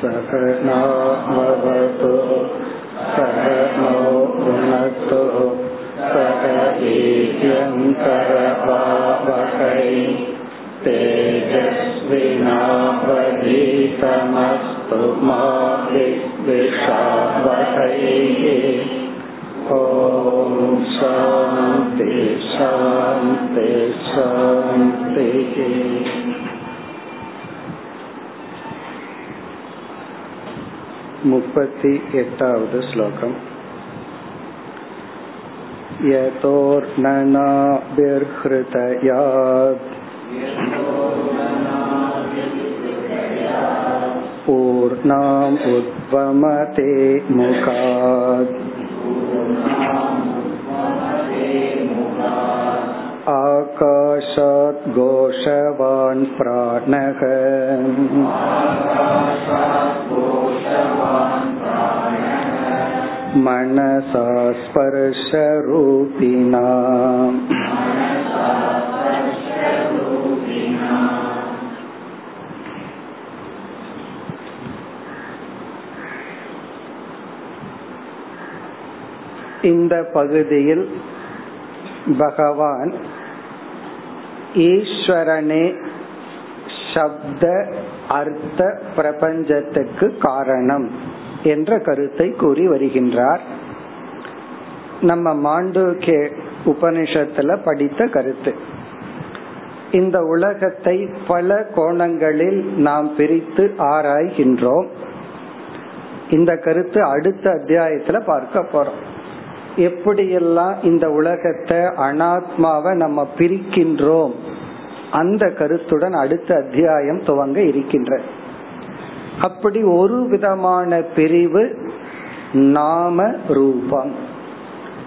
सहनावतु सहनो भुनक्तु सह वीर्यङ्करवावहै तेजस्विनावधीतमस्तु मा विद्विषावहैः ॐ शान्ति शान्ति शान्तिः मुपति एटावद् श्लोकम् यतोर्ननाभिर्हृदयात् पूर्णाम् उद्वमते मुखात् आकाशात् घोषवान् प्राणः मनसा स्पर्शरूपिणा இந்த பகுதியில் பகவான் ஈஸ்வரனே சப்த அர்த்த பிரபஞ்சத்துக்கு காரணம் என்ற கருத்தை கூறி வருகின்றார். நம்ம மாண்டூகே உபனிஷத்துல படித்த கருத்து. இந்த உலகத்தை பல கோணங்களில் நாம் பிரித்து ஆராய்கின்றோம். இந்த கருத்து அடுத்த அத்தியாயத்துல பார்க்க போறோம். எப்படியெல்லாம் இந்த உலகத்தை அனாத்மாவை நம்ம பிரிக்கின்றோம் அந்த கருத்துடன் அடுத்த அத்தியாயம் துவங்க இருக்கின்ற. அப்படி ஒரு விதமான பிரிவு நாம ரூபம்.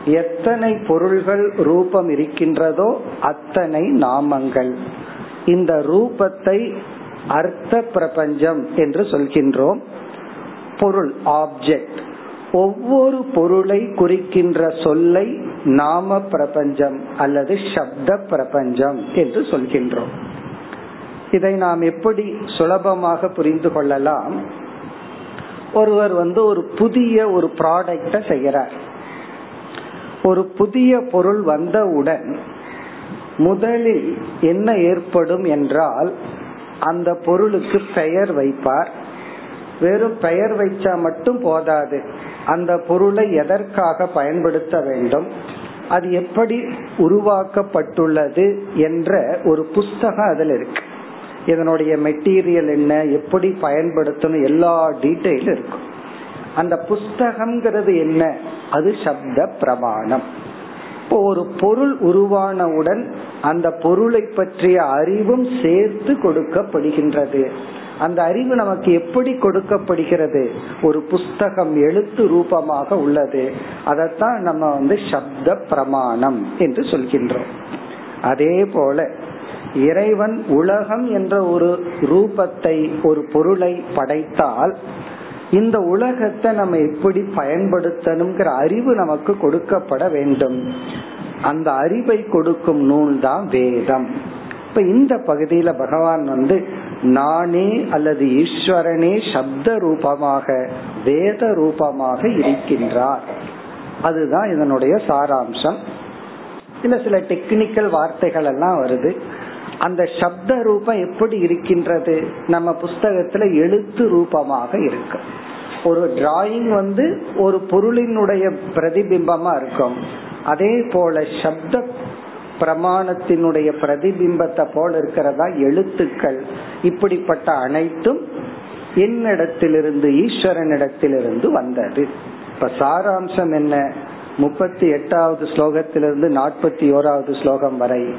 எத்தனை பொருள்கள் ரூபம் இருக்கின்றதோ அத்தனை நாமங்கள். இந்த ரூபத்தை அர்த்த பிரபஞ்சம் என்று சொல்கின்றோம். பொருள் ஆப்ஜெக்ட் ஒவ்வொரு பொருளை குறிக்கின்ற சொல்லை நாம பிரபஞ்சம் அல்லது சப்த பிரபஞ்சம் என்று சொல்கின்றோம். இதை நாம் எப்படி சுலபமாக புரிந்து கொள்ளலாம்? ஒருவர் வந்து ஒரு புதிய ஒரு ப்ராடக்ட செய்கிறார். ஒரு புதிய பொருள் வந்தவுடன் முதலில் என்ன ஏற்படும் என்றால் அந்த பொருளுக்கு பெயர் வைப்பார். வெறும் பெயர் வைச்சா மட்டும் போதாது. அந்த பொருளை எதற்காக பயன்படுத்த வேண்டும் அது எப்படி உருவாக்கப்பட்டுள்ளது என்ற ஒரு புஸ்தகம் அதுல இருக்கு. இதனுடைய மெட்டீரியல் என்ன எப்படி பயன்படுத்தணும் எல்லா டீட்டெயிலும் இருக்கும். அந்த புஸ்தகம்ங்கிறது என்ன? அது சப்த பிரமாணம். இப்போ ஒரு பொருள் உருவானவுடன் அந்த பொருளை பற்றிய அறிவும் சேர்த்து கொடுக்கப்படுகின்றது. அந்த அறிவு நமக்கு எப்படி கொடுக்கப்படுகிறது? ஒரு புஸ்தகம் எழுத்து ரூபமாக உள்ளது. அதைத்தான் நம்ம வந்து சப்த பிரமாணம் என்று சொல்கின்றோம். அதே போல இறைவன் உலகம் என்ற ஒரு ரூபத்தை ஒரு பொருளை படைத்தால் இந்த உலகத்தை நம்ம எப்படி பயன்படுத்தணுங்கிற அறிவு நமக்கு கொடுக்கப்பட வேண்டும். அந்த அறிவை கொடுக்கும் நூல் தான் வேதம். இப்ப இந்த பகுதியில பகவான் வந்து நானே அல்லது ஈஸ்வரனே சப்த ரூபமாக வேத ரூபமாக இருக்கின்றார். அதுதான் இதனுடைய சாராம்சம். இல்ல சில டெக்னிக்கல் வார்த்தைகள் எல்லாம் வருது. அந்த சப்த ரூபம் எப்படி இருக்கின்றது? நம்ம புஸ்தகத்துல எழுத்து ரூபமாக இருக்கு. ஒரு டிராயிங் வந்து ஒரு பொருளினுடைய பிரதிபிம்பமா இருக்கும். அதே போல சப்த பிரமாணத்தினுடைய பிரதிபிம்பத்தை போல இருக்கிறதா? எழுத்துக்கள். இப்படிப்பட்ட அனைத்தும் என்னிடத்திலிருந்து ஈஸ்வரனிடத்திலிருந்து வந்தது. இப்ப சாராம்சம் என்ன? முப்பத்தி எட்டாவது ஸ்லோகத்திலிருந்து நாற்பத்தி ஓராவது ஸ்லோகம் வரை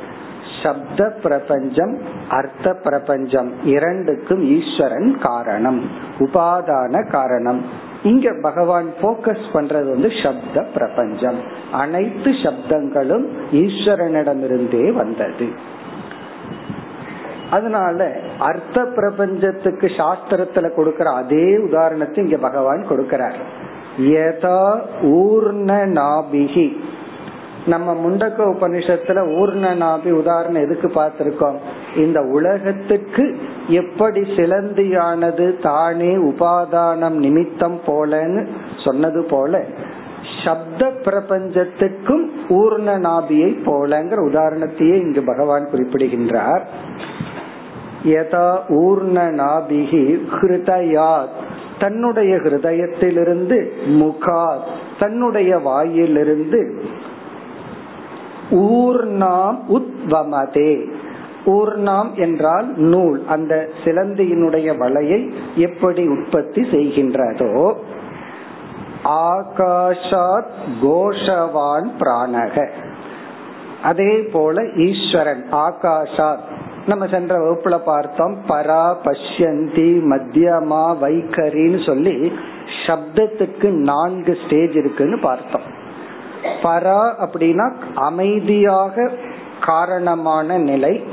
சப்த பிரபஞ்சம் அர்த்த பிரபஞ்சம் இரண்டுக்கும் ஈஸ்வரன் காரணம் உபாதான காரணம். இங்க பகவான் போக்கஸ் பண்றது வந்து சப்த பிரபஞ்சம். அனைத்து சப்தங்களும் ஈஸ்வரனிடமிருந்தே வந்தது. அதனால அர்த்த பிரபஞ்சத்துக்கு சாஸ்திரத்துல கொடுக்கிற அதே உதாரணத்தை இங்க பகவான் கொடுக்கிறார். யதா ஊர்ண நாபிகி நம்ம முண்டக்க உபனிஷத்துல ஊர்ண நாபி உதாரணம் எதுக்கு பார்த்திருக்கோம்? இந்த உலகத்துக்கு எப்படி சிலந்தியானது தானே உபாதானம் நிமித்தம் போலன்னு சொன்னது போல சப்த பிரபஞ்சத்துக்கும் ஊர்ண நாபியை போலங்கிற உதாரணத்தையே இங்கு பகவான் குறிப்பிடுகின்றார். யதா ஊர்ண நாபிகி ஹிருதயாத் தன்னுடைய ஹிருதயத்திலிருந்து முகா தன்னுடைய வாயிலிருந்து ஊர்ணாம் உத்வமதே. ஊர்ணாம் என்றால் நூல். அந்த சிலந்தியினுடைய வலையை எப்படி உற்பத்தி செய்கின்றதோ ஆகாஷாத் கோஷவான் பிராணக. அதே போல ஈஸ்வரன் ஆகாஷாத். நம்ம சென்ற வகுப்புல பார்த்தோம் பரா பஷ்யந்தி மத்தியமா வைகரின்னு சொல்லி சப்தத்துக்கு நான்கு ஸ்டேஜ் இருக்குன்னு பார்த்தோம். பரா அப்படின்னா அமைதியாக காரணமான நிலை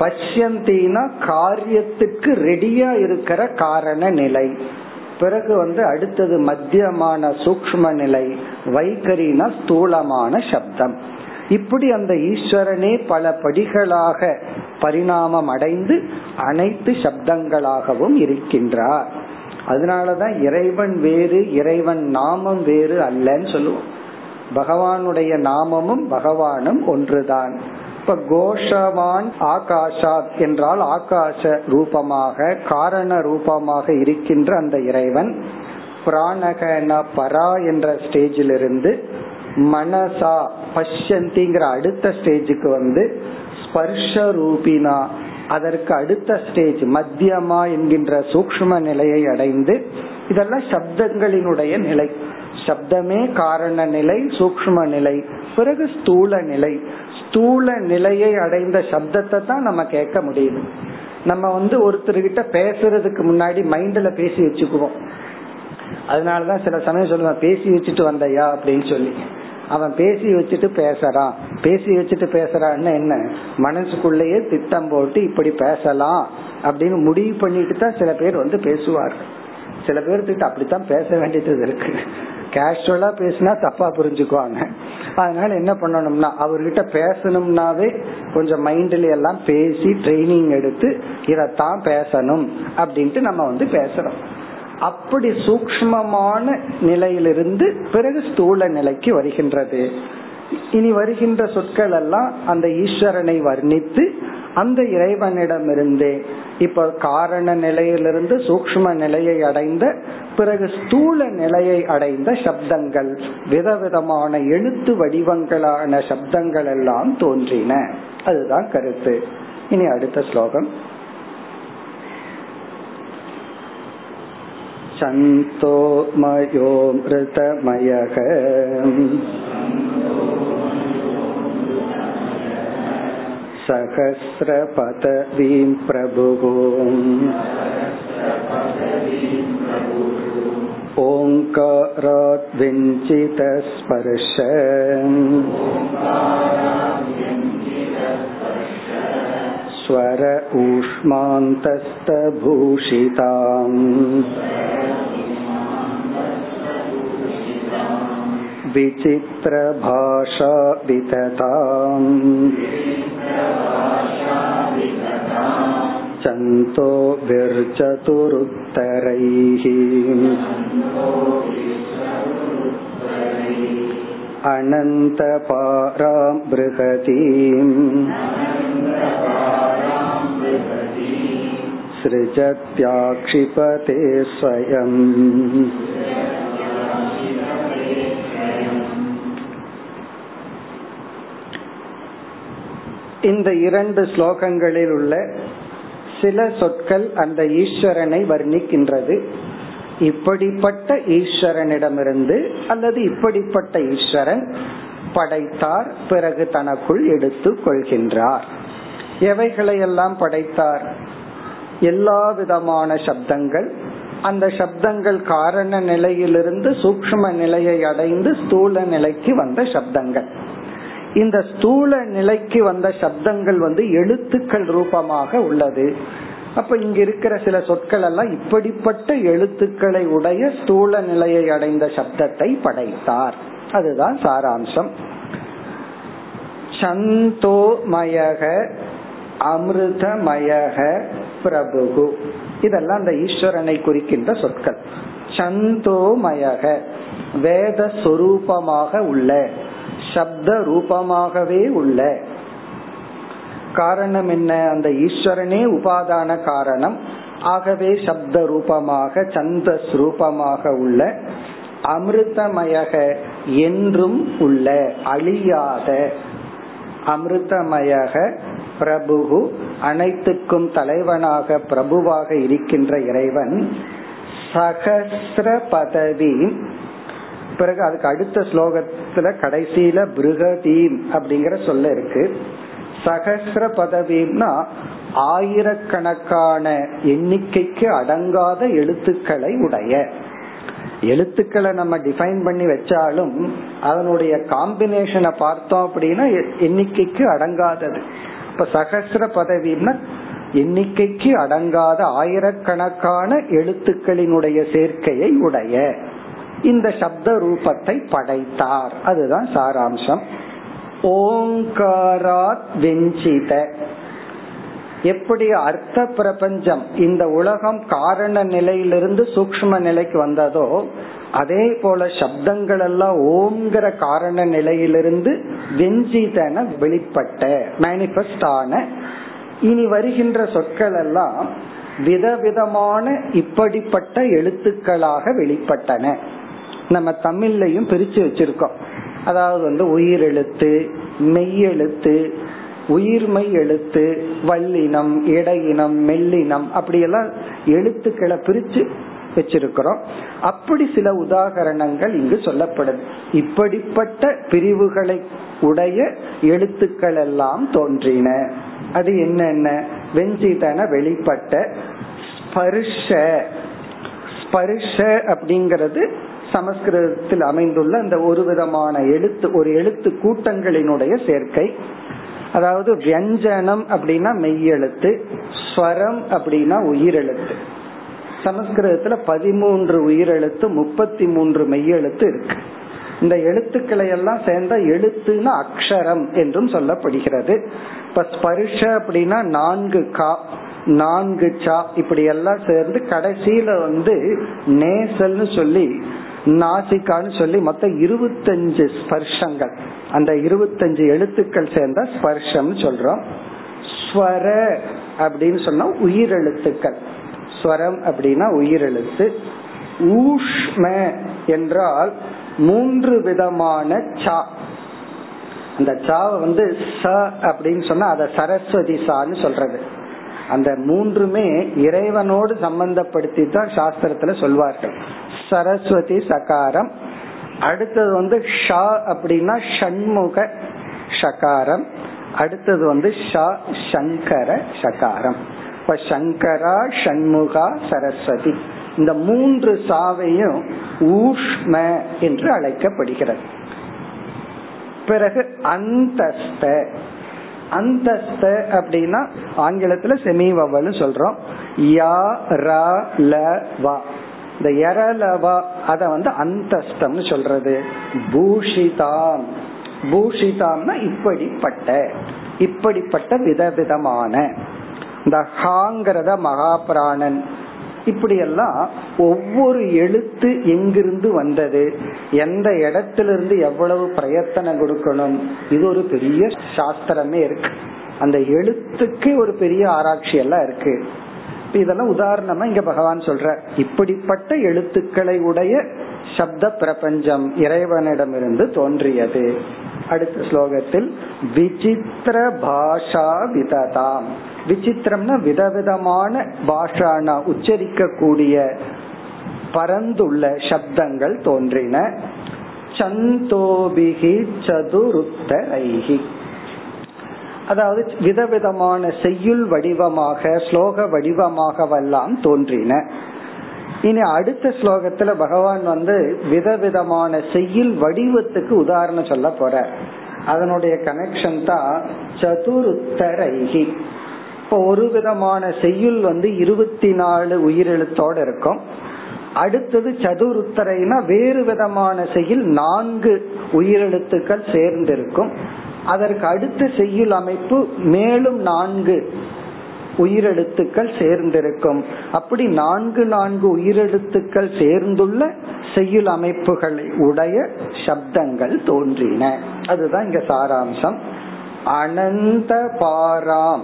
பஷ்யந்தினா காரியத்துக்கு ரெடியா இருக்கிற காரண நிலை. பிறகு வந்து அடுத்தது மத்தியமான சூக்ம நிலை வைகரினா ஸ்தூலமான சப்தம். இப்படி அந்த ஈஸ்வரனே பல படிகளாக பரிணாமம் அடைந்து அனைத்து சப்தங்களாகவும் இருக்கின்றார். அதனாலதான் இறைவன் வேறு இறைவன் நாமம் வேறு அல்லன்னு சொல்லுவோம். பகவானுடைய நாமமும் பகவானும் ஒன்றுதான். இப்ப கோஷவான் ஆகாஷாத் என்றால் ஆகாச ரூபமாக காரண ரூபமாக இருக்கின்ற அந்த இறைவன் பிராணகன பரா என்ற ஸ்டேஜிலிருந்து மனசா பஷ்யந்திங்கிற அடுத்த ஸ்டேஜுக்கு வந்து ஸ்பர்ஷ ரூபினா அதற்கு அடுத்த ஸ்டேஜ் மத்தியமா என்கின்ற சூக்ம நிலையை அடைந்து இதெல்லாம் சப்தங்களினுடைய நிலை. சப்தமே காரண நிலை சூக்ம நிலை. பிறகு ஸ்தூல நிலை. ஸ்தூல நிலையை அடைந்த சப்தத்தை தான் நம்ம கேட்க முடியுது. நம்ம வந்து ஒருத்தர்கிட்ட பேசுறதுக்கு முன்னாடி மைண்ட்ல பேசி வச்சுக்குவோம். அதனாலதான் சில சமயம் சொல்லுவேன் பேசி வச்சுட்டு வந்தையா? அப்படின்னு சொல்லி. அவன் பேசி வச்சுட்டு பேசுறான் பேசி வச்சுட்டு பேசுறான்னு என்ன? மனசுக்குள்ளேயே திட்டம் போட்டு இப்படி பேசலாம் அப்படின்னு முடிவு பண்ணிட்டு தான் சில பேர் வந்து பேசுவார்கள். சில பேர்த்துக்கிட்ட அப்படித்தான் பேச வேண்டியது இருக்கு. கேஷுவலா பேசினா தப்பா புரிஞ்சுக்குவாங்க. அதனால என்ன பண்ணணும்னா அவர்கிட்ட பேசணும்னாவே கொஞ்சம் மைண்ட்ல எல்லாம் பேசி ட்ரைனிங் எடுத்து இதத்தான் பேசணும் அப்படின்ட்டு நம்ம வந்து பேசுறோம். அப்படி சூக்மமான நிலையிலிருந்து பிறகு ஸ்தூல நிலைக்கு வருகின்றது. இனி வருகின்ற சொற்கள் எல்லாம் அந்த ஈஸ்வரனை வர்ணித்து அந்த இறைவனிடமிருந்தே இப்ப காரண நிலையிலிருந்து சூக்ம நிலையை அடைந்த பிறகு ஸ்தூல நிலையை அடைந்த சப்தங்கள் விதவிதமான எழுத்து வடிவங்களான சப்தங்கள் எல்லாம் தோன்றின அதுதான் கருத்து இனி அடுத்த ஸ்லோகம் சந்தோ மயோ மிருதமயக सहस्रपदवीं प्रभुः। ओङ्कारात् विञ्चितस्पर्श स्वर ऊष्मान्तस्तभूषिताम् विचित्रभाषा वितताम् चन्तो विर्चतुरुत्तरैः अनन्तपारां बृहतीम् सृजत्याक्षिपते स्वयम् இந்த இரண்டு ஸ்லோகங்களில் உள்ள சில சொற்கள் அந்த ஈஸ்வரனை வர்ணிக்கின்றது. இப்படிப்பட்ட ஈஸ்வரனிடமிருந்து அல்லது இப்படிப்பட்ட ஈஸ்வரன் படைத்தார் பிறகு தனக்குள் எடுத்து கொள்கின்றார். எவைகளையெல்லாம் படைத்தார்? எல்லா விதமான சப்தங்கள். அந்த சப்தங்கள் காரண நிலையிலிருந்து சூக்ம நிலையை அடைந்து ஸ்தூல நிலைக்கு வந்த சப்தங்கள். இந்த ஸ்தூல நிலைக்கு வந்த சப்தங்கள் வந்து எழுத்துக்கள் ரூபமாக உள்ளது. அப்ப இங்க இருக்கிற சில சொற்கள் எல்லாம் இப்படிப்பட்ட எழுத்துக்களை உடைய ஸ்தூல நிலையை அடைந்த சப்தத்தை படைத்தார். அதுதான் சாராம்சம். சந்தோமயக அமிர்தமயக பிரபுகு. இதெல்லாம் அந்த ஈஸ்வரனை குறிக்கின்ற சொற்கள். சந்தோமயக வேத சொரூபமாக உள்ள சப்த ரூபமாகவே உள்ள. காரணம் என்ன? அந்த ஈஸ்வரனே உபாதான காரணம். ஆகவே சப்த ரூபமாக சந்த ரூபமாக உள்ள அமிர்தமயக என்றும் உள்ள அழியாத அமிர்தமயக பிரபு அனைத்துக்கும் தலைவனாக பிரபுவாக இருக்கின்ற இறைவன் சகசிர பதவி பிறகு அதுக்கு அடுத்த ஸ்லோகத்துல கடைசியில பிருகதீம் அப்படிங்கிற சொல்ல இருக்கு. சகசிர பதவின்னா ஆயிரக்கணக்கான எண்ணிக்கைக்கு அடங்காத எழுத்துக்களை உடைய. எழுத்துக்களை நம்ம டிஃபைன் பண்ணி வச்சாலும் அதனுடைய காம்பினேஷனை பார்த்தோம் அப்படின்னா எண்ணிக்கைக்கு அடங்காதது. இப்ப சகசிர பதவின்னா எண்ணிக்கைக்கு அடங்காத ஆயிரக்கணக்கான எழுத்துக்களினுடைய சேர்க்கையை உடைய. இந்த சப்த ரூபத்தை படைத்தார். அதுதான் சாராம்சம். ஓங்காராத் வெஞ்சித. எப்படி அர்த்த பிரபஞ்சம் இந்த உலகம் காரண நிலையிலிருந்து சூக்ம நிலைக்கு வந்ததோ அதே போல சப்தங்கள் எல்லாம் ஓங்கிற காரண நிலையிலிருந்து வெஞ்சிதன வெளிப்பட்ட மேனிபெஸ்ட் ஆன. இனி வருகின்ற சொற்கள் எல்லாம் விதவிதமான இப்படிப்பட்ட எழுத்துக்களாக வெளிப்பட்டன. நம்ம தமிழ்லையும் பிரிச்சு வச்சிருக்கோம். அதாவது வந்து உயிரெழுத்து மெய்யெழுத்து உயிர்மை எழுத்து வல்லினம் இடையினம் மெல்லினம் அப்படியெல்லாம் எழுத்துக்களை பிரிச்சு வச்சிருக்கிறோம். அப்படி சில உதாகரணங்கள் இங்கு சொல்லப்படுது. இப்படிப்பட்ட பிரிவுகளை உடைய எழுத்துக்கள் எல்லாம் தோன்றின. அது என்னென்ன? வெஞ்சிதன வெளிப்பட்ட ஸ்பர்ஷ. ஸ்பர்ஷ அப்படிங்கிறது சமஸ்கிருதத்தில் அமைந்துள்ள அந்த ஒரு விதமான எழுத்து ஒரு எழுத்து கூட்டங்களினுடைய சேர்க்கை. அதாவது வியஞ்சனம் அப்படின்னா மெய்யெழுத்து ஸ்வரம் அப்படின்னா உயிரெழுத்து. சமஸ்கிருதத்துல பதிமூன்று உயிரெழுத்து முப்பத்தி மூன்று மெய்யெழுத்து இருக்கு. இந்த எழுத்துக்களை எல்லாம் சேர்ந்த எழுத்துனா அக்ஷரம் என்றும் சொல்லப்படுகிறது. இப்ப ஸ்பர்ஷ அப்படின்னா நான்கு கா நான்கு சா இப்படி எல்லாம் சேர்ந்து கடைசியில வந்து நேசல்னு சொல்லி நாசிக்கான்னு சொல்லி மொத்தம் இருபத்தஞ்சு ஸ்பர்ஷங்கள். அந்த இருபத்தஞ்சு எழுத்துக்கள் சேர்ந்தா ஸ்பர்ஷம் சொல்றோம். ஸ்வர அப்படின்னு சொன்னா உயிரெழுத்துக்கள். ஸ்வரம் அப்படின்னா உயிரெழுத்து. ஊஷ்ம என்றால் மூன்று விதமான சா. அந்த சாவை வந்து ச அப்படின்னு சொன்னா அத சரஸ்வதி சான்னு சொல்றது. அந்த மூன்றுமே இறைவனோடு சம்பந்தப்படுத்தி தான் சாஸ்திரத்துல சொல்வார்கள். சரஸ்வதி சகாரம். அடுத்தது வந்து ஷா அப்படின்னா ஷண்முக ஷகாரம் அடுத்தது வந்து ஷா சங்கர சகாரம். இப்ப சங்கரா ஷண்முகா சரஸ்வதி. இந்த மூன்று சாவையும் ஊஷ்ம என்று அழைக்கப்படுகிறது. பிறகு அந்தஸ்த அந்தஸ்த அப்படின்னா ஆங்கிலத்துல செமி வவல்னு சொல்றோம். யா ர ல வா. இந்த எரலவா அத வந்து அந்தஸ்தம்னு சொல்றது. பூஷிதாம். பூஷிதாம்னா இப்படிப்பட்ட இப்படிப்பட்ட விதவிதமான. இந்த ஹாங்கிறத மகாபிராணன். இப்படியெல்லாம் ஒவ்வொரு எழுத்து எங்கிருந்து வந்தது? எந்த இடத்திலிருந்து எவ்வளவு பிரயத்தனம் கொடுக்கணும்? இது ஒரு பெரிய சாஸ்திரமே இருக்கு. அந்த எழுத்துக்கு ஒரு பெரிய ஆராய்ச்சி எல்லாம் இருக்கு. இதெல்லாம் உதாரணமா இங்க பகவான் சொல்ற இப்படிப்பட்ட எழுத்துக்களை உடைய சப்த பிரபஞ்சம் இறைவனிடமிருந்து தோன்றியது. அடுத்த ஸ்லோகத்தில் விசித்திர பாஷா விததாம். விசித்திரம்னா விதவிதமான பாஷானா உச்சரிக்க கூடிய பரந்துள்ள சப்தங்கள் தோன்றின. சந்தோபிகி சதுருத்தரைகி அதாவது விதவிதமான செய்யுள் வடிவமாக ஸ்லோக வடிவமாகவெல்லாம் தோன்றின. இனி அடுத்த ஸ்லோகத்துல பகவான் வந்து விதவிதமான செய்யுள் வடிவத்துக்கு உதாரணம் சொல்ல போற. அதனுடைய கனெக்ஷன் தான் சதுருத்தரைகி இப்போ ஒரு விதமான செய்யுள் வந்து இருபத்தி நாலு உயிரெழுத்தோட இருக்கும். அடுத்தது சதுருத்தரைனா வேறு விதமான செய்யுள் நான்கு உயிரெழுத்துக்கள் சேர்ந்திருக்கும். அதற்கு அடுத்த செய்யுள் அமைப்பு மேலும் நான்கு உயிரெழுத்துக்கள் சேர்ந்திருக்கும். அப்படி நான்கு நான்கு உயிரெழுத்துக்கள் சேர்ந்துள்ள செய்யுள் அமைப்புகளை உடைய சப்தங்கள் தோன்றின. அதுதான் இங்க சாராம்சம். அனந்த பாராம்.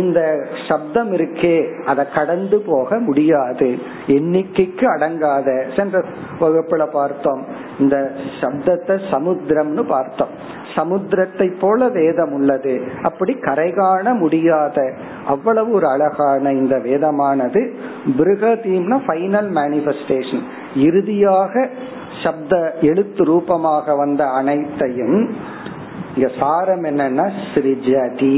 இந்த சப்தம் இருக்கே அதை கடந்து போக முடியாது. எண்ணிக்கைக்கு அடங்காத சென்ற வகுப்புல பார்த்தோம். இந்த சப்தத்தை சமுத்திரம்னு பார்த்தோம். சமுத்திரத்தை போல வேதம் உள்ளது. அப்படி கரை காண முடியாத அவ்வளவு ஒரு அழகான இந்த வேதமானது பிருகதீம்னா ஃபைனல் மேனிபெஸ்டேஷன் இறுதியாக சப்த எழுத்து ரூபமாக வந்த அனைத்தையும் இங்க சாரம் என்னன்னா ஸ்ரிஜதி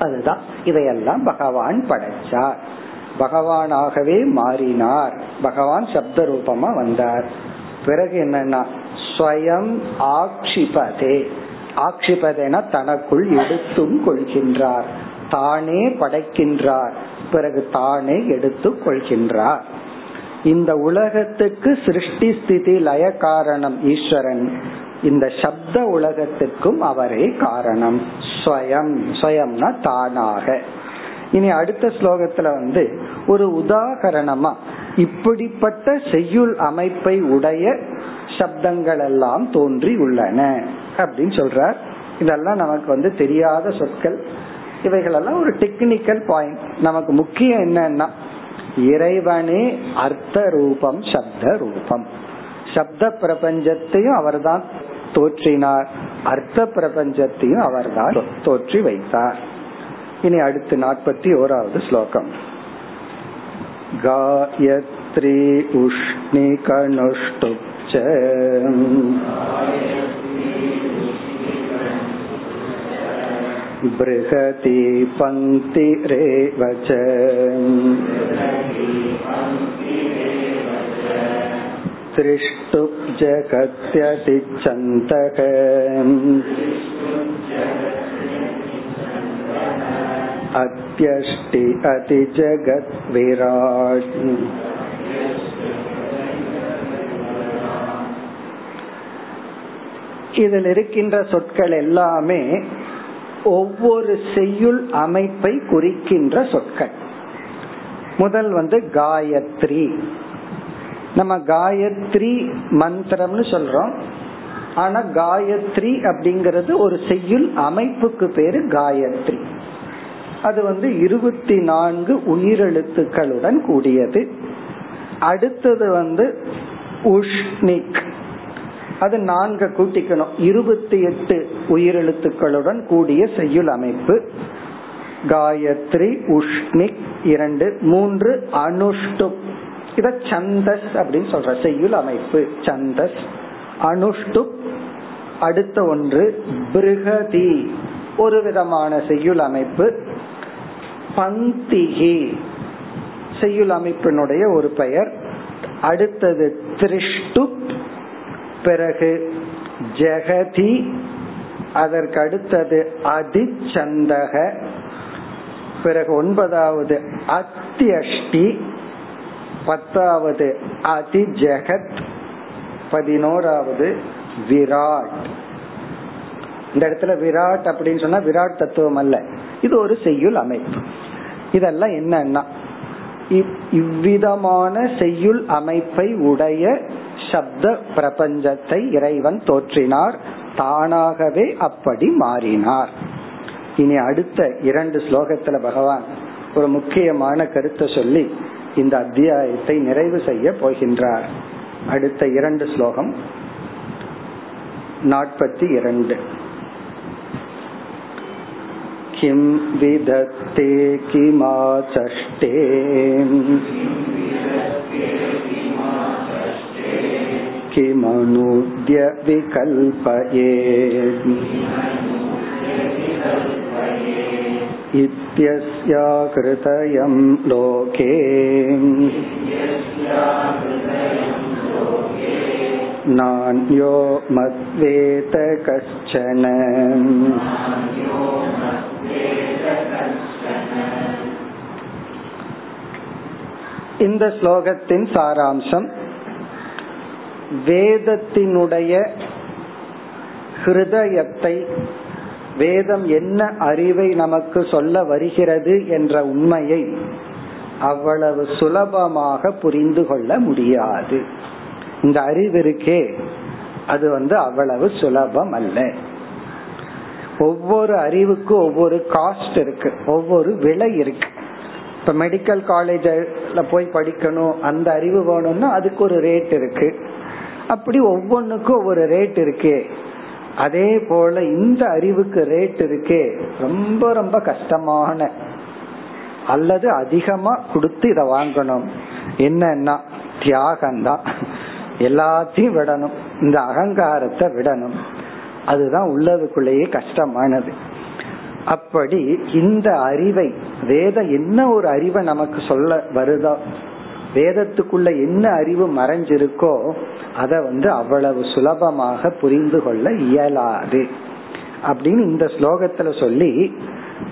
அதுதான். இதையெல்லாம் பகவான் படைச்சார். பகவானாகவே மாறினார். பகவான் சப்த ரூபமா வந்தார். பிறகு என்னன்னா ஸ்வயம் ஆக்ஷிபதே. ஆக்ஷிபதேனா தனக்குள் எடுத்தும் கொள்கின்றார். தானே படைக்கின்றார். பிறகு தானே எடுத்து கொள்கின்றார். இந்த உலகத்துக்கு சிருஷ்டி ஸ்திதி லய காரணம் ஈஸ்வரன். இந்த சப்த உலகத்திற்கும் அவரே காரணம். ஸ்வயம். ஸ்வயம்னா தானாக. இனி அடுத்த ஸ்லோகத்துல வந்து ஒரு உதாகரணமா இப்படிப்பட்ட செய்யுள் அமைப்பை உடைய சப்தங்கள் எல்லாம் தோன்றி உள்ளன அப்படின்னு சொல்றார். இதெல்லாம் நமக்கு வந்து தெரியாத சொற்கள். இவைகளெல்லாம் ஒரு டெக்னிக்கல் பாயிண்ட் நமக்கு முக்கியம் என்னன்னா இறைவனே அர்த்த ரூபம் சப்த ரூபம் சப்த பிரபஞ்சத்தையும் அவர்தான் தோற்றினார் அர்த்த பிரபஞ்சத்தையும் அவர்தான் தோற்றி வைத்தார் இனி அடுத்து நாற்பத்தி ஓராவது ஸ்லோகம் காயத்ரி உஷ்ணி கணுஷ்டுச்ச बृहति पङ्क्तिरेव च सृष्टुब्जगत्यतिच्छन्तक अत्यष्टि अतिजगत् विराट् இதில் இருக்கின்ற சொற்கள் எல்லாமே ஒவ்வொரு செய்யுள் அமைப்பை குறிக்கின்ற சொற்கள் முதல் வந்து காயத்ரி நம்ம காயத்ரி மந்திரம்னு சொல்றோம். ஆனா காயத்ரி அப்படிங்கிறது ஒரு செய்யுள் அமைப்புக்கு பேரு காயத்ரி. அது வந்து இருபத்தி நான்கு உயிரெழுத்துக்களுடன் கூடியது. அடுத்தது வந்து உஷ்ணிக். அது நான்கு கூட்டிக்கணும். இருபத்தி எட்டு உயிரெழுத்துக்களுடன் கூடிய செய்யுள் அமைப்பு. காயத்ரி உஷ்ணிக் இரண்டு மூன்று அனுஷ்டுப் இத சந்தஸ் அப்படின்னு சொல்ற செய்யுள் அமைப்பு சந்தஸ். அனுஷ்டு அடுத்த ஒன்று பிருகதி. ஒரு விதமான செய்யுள் அமைப்பு. பந்திகி. செய்யுள் அமைப்பினுடைய ஒரு பெயர். அடுத்தது திருஷ்டு பிறகு ஜெகதி. அதற்கு அடுத்தது அதிச்சந்தக. பிறகு ஒன்பதாவது அத்தியஷ்டி. பத்தாவது அதிஜெகத் பதினோராவது விராட். இந்த இடத்துல விராட் அப்படின்னு சொன்னா விராட் தத்துவம் அல்ல. இது ஒரு செய்யுள் அமைப்பு. இதெல்லாம் என்னன்னா இவ்விதமான செய்யுள் அமைப்பை உடைய சப்த பிரபஞ்சத்தை இறைவன் தோற்றினார் தானாகவே அப்படி மாறினார். இனி அடுத்த இரண்டு ஸ்லோகத்துல பகவான் ஒரு முக்கியமான கருத்தை சொல்லி இந்த அத்தியாயத்தை நிறைவு செய்ய போகின்றார் அடுத்த இரண்டு ஸ்லோகம் நாற்பத்தி இரண்டு किं विदत्ते किमाचष्टे किमनूद्य विकल्पये इत्यस्याकृतयं लोके नान्यो मद्वेत कश्चन இந்த ஸ்லோகத்தின் சாராம்சம் வேதத்தினுடைய ஹிருதயத்தை வேதம் என்ன அறிவை நமக்கு சொல்ல வருகிறது என்ற உண்மையை அவ்வளவு சுலபமாக புரிந்து கொள்ள முடியாது. இந்த அறிவு இருக்கே அது வந்து அவ்வளவு சுலபம் அல்ல. ஒவ்வொரு அறிவுக்கும் ஒவ்வொரு காஸ்ட் இருக்கு ஒவ்வொரு விலை இருக்கு. இப்ப மெடிக்கல் காலேஜ்ல போய் படிக்கணும் அந்த அறிவு வேணும்னா அதுக்கு ஒரு ரேட் இருக்கு. அப்படி ஒவ்வொன்றுக்கும் ஒவ்வொரு ரேட் இருக்கே. அதே போல இந்த அறிவுக்கு ரேட் இருக்கே. ரொம்ப ரொம்ப கஷ்டமான. அல்லது அதிகமா கொடுத்து இத வாங்கணும். என்னன்னா தியாகம்தான். எல்லாத்தையும் விடணும். இந்த அகங்காரத்தை விடணும். அதுதான் உள்ளதுக்குள்ளேயே கஷ்டமானது. அப்படி இந்த அறிவை வேதம் என்ன ஒரு அறிவை நமக்கு சொல்ல வருதோ வேதத்துக்குள்ள என்ன அறிவு மறைஞ்சிருக்கோ அதை வந்து அவ்வளவு சுலபமாக புரிந்து கொள்ள இயலாது. அப்படின்னு இந்த ஸ்லோகத்துல சொல்லி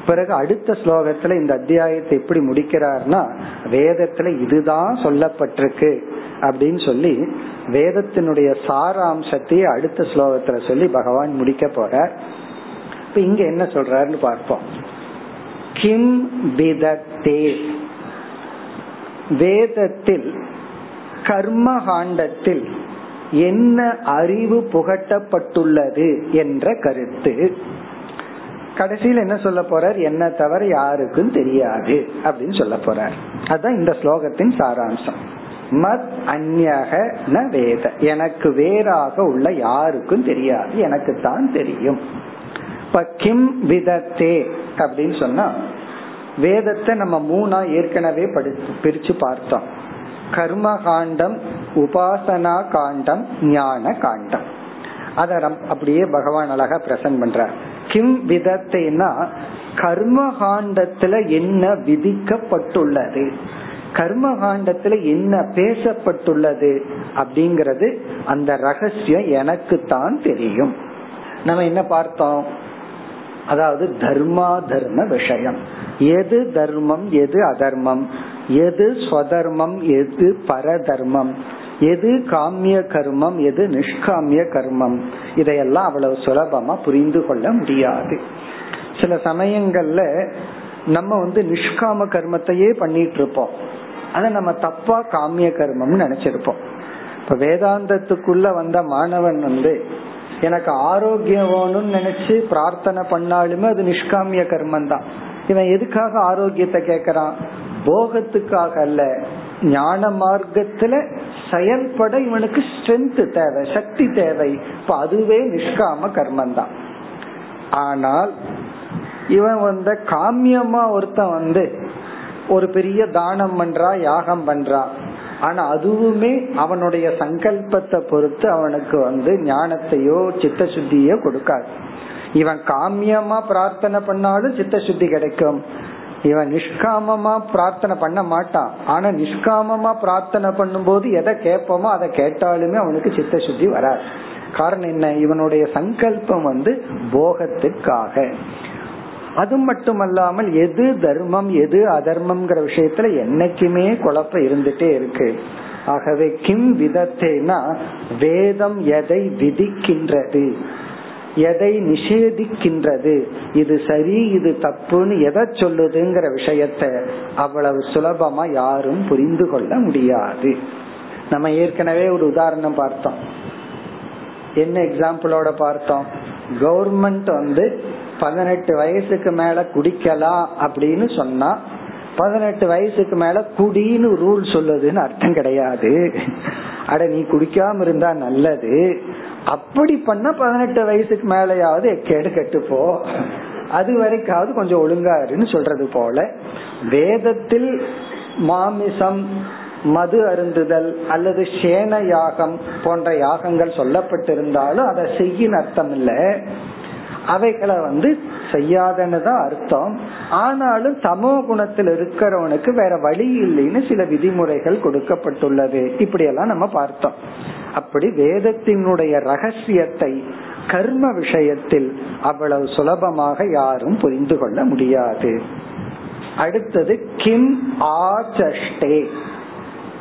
பிறகு அடுத்த ஸ்லோகத்துல இந்த அத்தியாயத்தை எப்படி முடிக்கிறார்னா வேதத்துல இதுதான் சொல்லப்பட்டிருக்கு அப்படின்னு சொல்லி வேதத்தினுடைய சாராம்சத்தையே அடுத்த ஸ்லோகத்துல சொல்லி பகவான் முடிக்க போற இப்ப இங்க என்ன சொல்றாருன்னு பார்ப்போம். கிம் விதத்தே. வேதத்தில் கர்மகாண்டத்தில் என்ன அறிவு புகட்டப்பட்டுள்ளது என்ற கருத்து. கடைசியில் என்ன சொல்ல போறார்? என்ன தவிர யாருக்கும் தெரியாது அப்படின்னு சொல்ல போறார். அதுதான் இந்த ஸ்லோகத்தின் சாராம்சம். மத் அந்யக ந வேத. எனக்கு வேறாக உள்ள யாருக்கும் தெரியாது. எனக்கு தான் தெரியும். இப்ப கிம் விதத்தே அப்படின்னு சொன்னா வேதத்தை நம்ம மூணா ஏற்கனவே படிச்சு பிரிச்சு பார்த்தோம். கர்ம காண்டம் உபாசனா காண்டம் ஞான காண்டம். அத அப்படியே பகவான் அழகா பிரசன்ட் பண்றார். கிம் விதத்தைனா கர்ம காண்டத்துல என்ன விதிக்கப்பட்டுள்ளது? கர்ம காண்டத்துல என்ன பேசப்பட்டுள்ளது? அப்படிங்கறது அந்த ரகசியம் எனக்கு தான் தெரியும். நம்ம என்ன பார்த்தோம்? அதாவது தர்மா தர்ம விஷயம். எது தர்மம் எது அதர்மம்? எது ஸ்வதர்மம் எது பரதர்மம்? எது காமிய கர்மம் எது நிஷ்காமிய கர்மம்? இதையெல்லாம் அவ்வளவு சுலபமா புரிந்து கொள்ள முடியாது. சில சமயங்கள்ல நம்ம வந்து நிஷ்காம கர்மத்தையே பண்ணிட்டு இருப்போம் ஆனா நம்ம தப்பா காமிய கர்மம்னு நினைச்சிருப்போம். இப்ப வேதாந்தத்துக்குள்ள வந்த மாணவன் வந்து எனக்கு ஆரோக்கியம் வேணும்னு நினைச்சு பிரார்த்தனை பண்ணாலுமே அது நிஷ்காமிய கர்மம் தான் இவன் எதுக்காக ஆரோக்கியத்தை கேக்குறான் போகத்துக்காக அல்ல. ஞான மார்க்கத்துல செயல்பட இவனுக்கு ஸ்ட்ரென்த் தேவை சக்தி தேவை. இப்ப அதுவே நிஷ்காம கர்மம் தான் ஆனால் இவன் வந்து காமியமா ஒருத்தன் வந்து ஒரு பெரிய தானம் பண்றா யாகம் பண்றா. ஆனா அதுவுமே அவனுடைய சங்கல்பத்தை பொறுத்து அவனுக்கு வந்து ஞானத்தையோ சித்த சுத்தியோ கொடுக்காது. இவன் காமியமா பிரார்த்தனை பண்ணாலும் சித்த சுத்தி கிடைக்கும். இவன் நிஷ்காமமா பிரார்த்தனை பண்ண மாட்டான். ஆனா நிஷ்காமமா பிரார்த்தனை பண்ணும்போது எதை கேட்போமோ அதை கேட்டாலுமே அவனுக்கு சித்த சுத்தி வராது. காரணம் என்ன? இவனுடைய சங்கல்பம் வந்து போகத்துக்காக அது மட்டுமல்லாமல் எது தர்மம் எது அதர்மம்ங்கிற விஷயத்துல என்னைக்குமே குழப்பம் இருந்துட்டே இருக்கு. ஆகவே கிம் விதத்தைனா வேதம் எதை விதிக்கின்றது? எதை நிஷேதிக்கின்றது? இது சரி இது தப்புன்னு எதை சொல்லுதுங்கிற விஷயத்த அவ்வளவு சுலபமா யாரும் புரிந்து கொள்ள முடியாது. நம்ம ஏற்கனவே ஒரு உதாரணம் பார்த்தோம். என்ன எக்ஸாம்பிளோட பார்த்தோம்? கவர்மெண்ட் வந்து பதினெட்டு வயசுக்கு மேல குடிக்கலாம் அப்படின்னு சொன்னா பதினெட்டு வயசுக்கு மேல குடின்னு ரூல் சொல்லுதுன்னு அர்த்தம் கிடையாது. அட நீ குடிக்காம இருந்தா நல்லது. அப்படி பண்ண பதினெட்டு வயசுக்கு மேலேயாவது கேடு கட்டுப்போ. அது வரைக்காவது கொஞ்சம் ஒழுங்காருன்னு சொல்றது போல. வேதத்தில் மாமிசம் மது அருந்துதல் அல்லது சேன யாகம் போன்ற யாகங்கள் சொல்லப்பட்டிருந்தாலும் அதை செய்யின் அர்த்தம் இல்லை. அவைகளை வந்து செய்யாதன்னு தான் அர்த்தம். ஆனாலும் சமோ குணத்தில் இருக்கிறவனுக்கு வேற வழி இல்லைன்னு சில விதிமுறைகள் கொடுக்கப்பட்டுள்ளது. இப்படி எல்லாம் நம்ம பார்த்தோம். அப்படி வேதத்தினுடைய ரகசியத்தை கர்ம விஷயத்தில் அவ்வளவு சுலபமாக யாரும் புரிந்து கொள்ள முடியாது. அடுத்தது கிம் ஆச்சஷ்டே.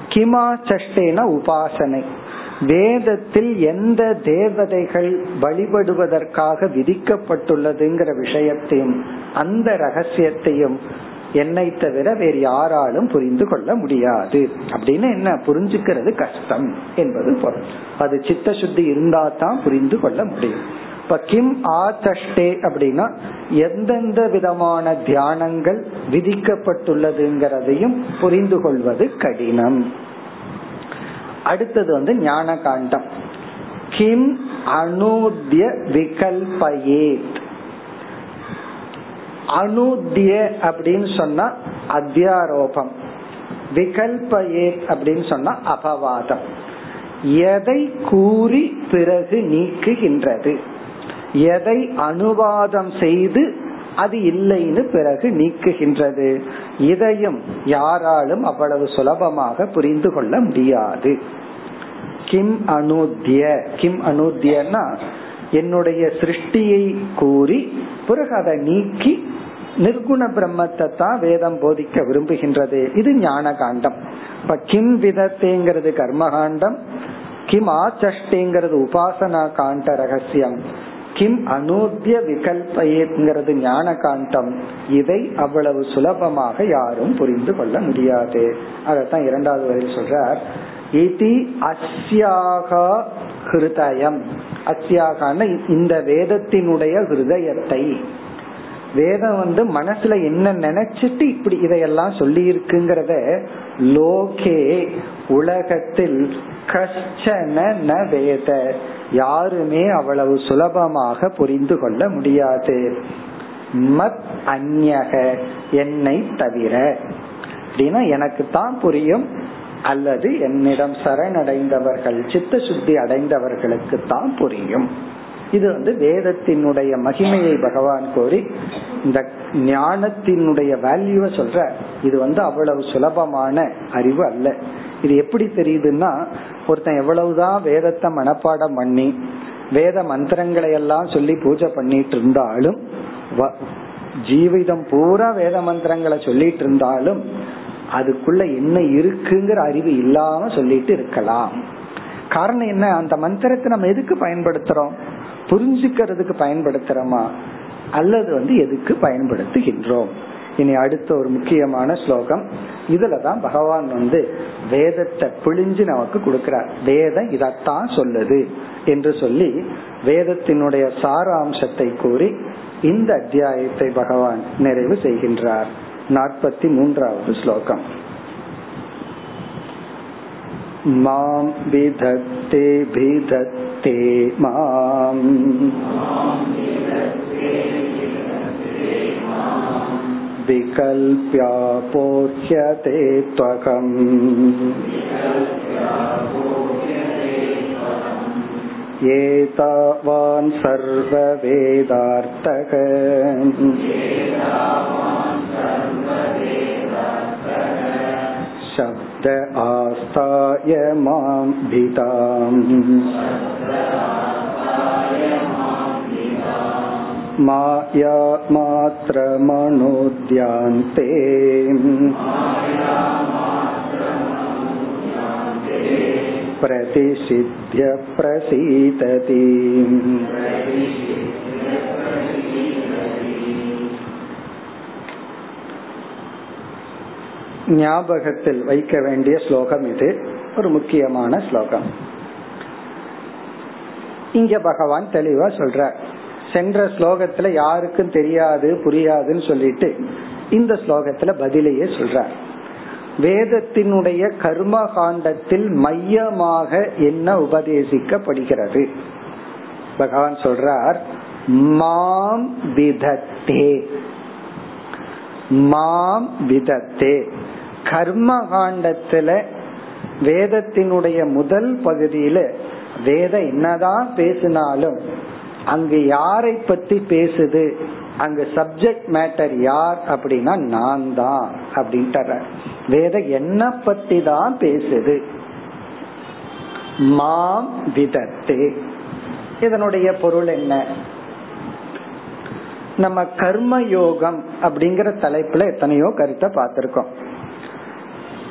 கிமாச்சஷ்டேன உபாசனை. வேதத்தில் எந்த தேவதைகள் வழிபடுவதற்காக விதிக்கப்பட்டுள்ளதுங்கிற விஷயத்தையும் அந்த ரகசியத்தையும் என்னை தவிர வேறு யாராலும் புரிந்து கொள்ள முடியாது. அப்படின்னு என்ன? புரிஞ்சுக்கிறது கஷ்டம் என்பது பொருள். அது சித்த சுத்தி இருந்தா தான் புரிந்து கொள்ள முடியும். இப்ப கிம் ஆதஷ்டே அப்படின்னா எந்தெந்த விதமான தியானங்கள் விதிக்கப்பட்டுள்ளதுங்கிறதையும் புரிந்து கொள்வது கடினம். அடுத்தது வந்து ஞான காண்டம் கிம் அனூத்ய விகல்பயேத். அனூத்திய அப்படின்னு சொன்னா அத்தியாரோபம். விகல்பயேத் அப்படின்னு சொன்னா அபவாதம். எதை கூறி பிறகு நீக்குகின்றது? எதை அனுவாதம் செய்து அது இல்லைன்னு பிறகு நீக்குகின்றது. இதையும் யாராலும் அவ்வளவு சுலபமாக புரிந்து கொள்ள முடியாது. கிம் அனுத்திய கிம் அனுத்தியன்னா என்னுடைய சிருஷ்டியை கூறி பிறகு அதை நீக்கி நிர்குண பிரம்மத்தை தான் வேதம் போதிக்க விரும்புகின்றது. இது ஞான காண்டம் இப்ப கிம் விதத்தேங்கிறது கர்மகாண்டம் கிம் ஆச்சஷ்டேங்கிறது உபாசனா காண்ட ரகசியம். கிம் அனூத்திய விகல்பயேங்கிறது ஞான காண்டம் இதை அவ்வளவு சுலபமாக யாரும் புரிந்து கொள்ள முடியாது. அதத்தான் இரண்டாவது வரையில் சொல்றார். இதி அஸ்யாகா ஹிருதயம். அஸ்யாகான இந்த வேதத்தினுடைய ஹிருதயத்தை. வேதம் வந்து மனசுல என்ன நினைச்சிட்டு இப்படி இதையெல்லாம் சொல்லி இருக்குங்கிறத லோகே உலகத்தில் கஷ்டன ந வேத யாருமே அவ்வளவு சுலபமாக புரிந்து கொள்ள முடியாது. மத் அந்யக என்னை தவிர. அப்படின்னா எனக்கு தான் புரியும். அல்லது என்னிடம் சரணடைந்தவர்கள் சித்த சுத்தி அடைந்தவர்களுக்கு தான் புரியும். இது வந்து வேதத்தினுடைய மகிமையை பகவான் கோரி இந்த ஞானத்தினுடைய வேல்யூவை சொல்ற இது வந்து அவ்வளவு சுலபமான அறிவு அல்ல. இது எப்படி தெரியுதுன்னா ஒருத்தன் எவ்வளவுதான் வேதத்தை மனப்பாடம் பண்ணி வேத மந்திரங்களை எல்லாம் சொல்லி பூஜை பண்ணிட்டு இருந்தாலும் ஜீவிதம் பூரா வேத மந்திரங்களை சொல்லிட்டு இருந்தாலும் அதுக்குள்ள என்ன இருக்குங்கிற அறிவு இல்லாம சொல்லிட்டு இருக்கலாம். காரணம் என்ன? அந்த மந்திரத்தை நம்ம எதுக்கு பயன்படுத்துறோம்? புரிஞ்சுக்கிறதுக்கு பயன்படுத்துறோமா? அல்லது வந்து எதுக்கு பயன்படுத்துகின்றோம்? இனி அடுத்த ஒரு முக்கியமான ஸ்லோகம். இதுலதான் பகவான் வந்து வேதத்தை பிழிஞ்சு நமக்கு கொடுக்கிறார். வேதம் இதத்தான் சொல்லுது என்று சொல்லி வேதத்தினுடைய சாராம்சத்தை கூறி இந்த அத்தியாயத்தை பகவான் நிறைவு செய்கின்றார். நாற்பத்தி மூன்றாவது ஸ்லோகம். மாம் विधत्ते विधत्ते माम् विकल्प्यापोह्यते त्वकम् एतावान् सर्ववेदार्थक शब्द आस्ताय मां भिताम् माया मात्रमनोद्यान्ते प्रतिषिध्य प्रसीदति ஞாபகத்தில் வைக்க வேண்டிய ஸ்லோகம் இது ஒரு முக்கியமான ஸ்லோகம் இங்க பகவான் தெளிவா சொல்ற சென்ற ஸ்லோகத்துல யாருக்கும் தெரியாது புரியாதுன்னு சொல்லிட்டு இந்த ஸ்லோகத்துல பதிலையே சொல்றார். வேதத்தினுடைய கர்ம காண்டத்தில் மையமாக என்ன உபதேசிக்கப்படுகிறது? பகவான் சொல்றார் மாம் விதத்தே. மாம் விதத்தே. கர்ம காண்டத்துல வேதத்தினுடைய முதல் பகுதியில வேத என்னதான் பேசினாலும் அங்கு யாரை பத்தி பேசுது? அங்க சப்ஜெக்ட் மேட்டர் யார் அப்படின்னா நான் தான் அப்படின்ட்டு வேத என்ன பத்தி தான் பேசுது? மாம் விதத்து. இதனுடைய பொருள் என்ன? நம்ம கர்ம யோகம் அப்படிங்கிற தலைப்புல எத்தனையோ கருத்தை பார்த்திருக்கோம்.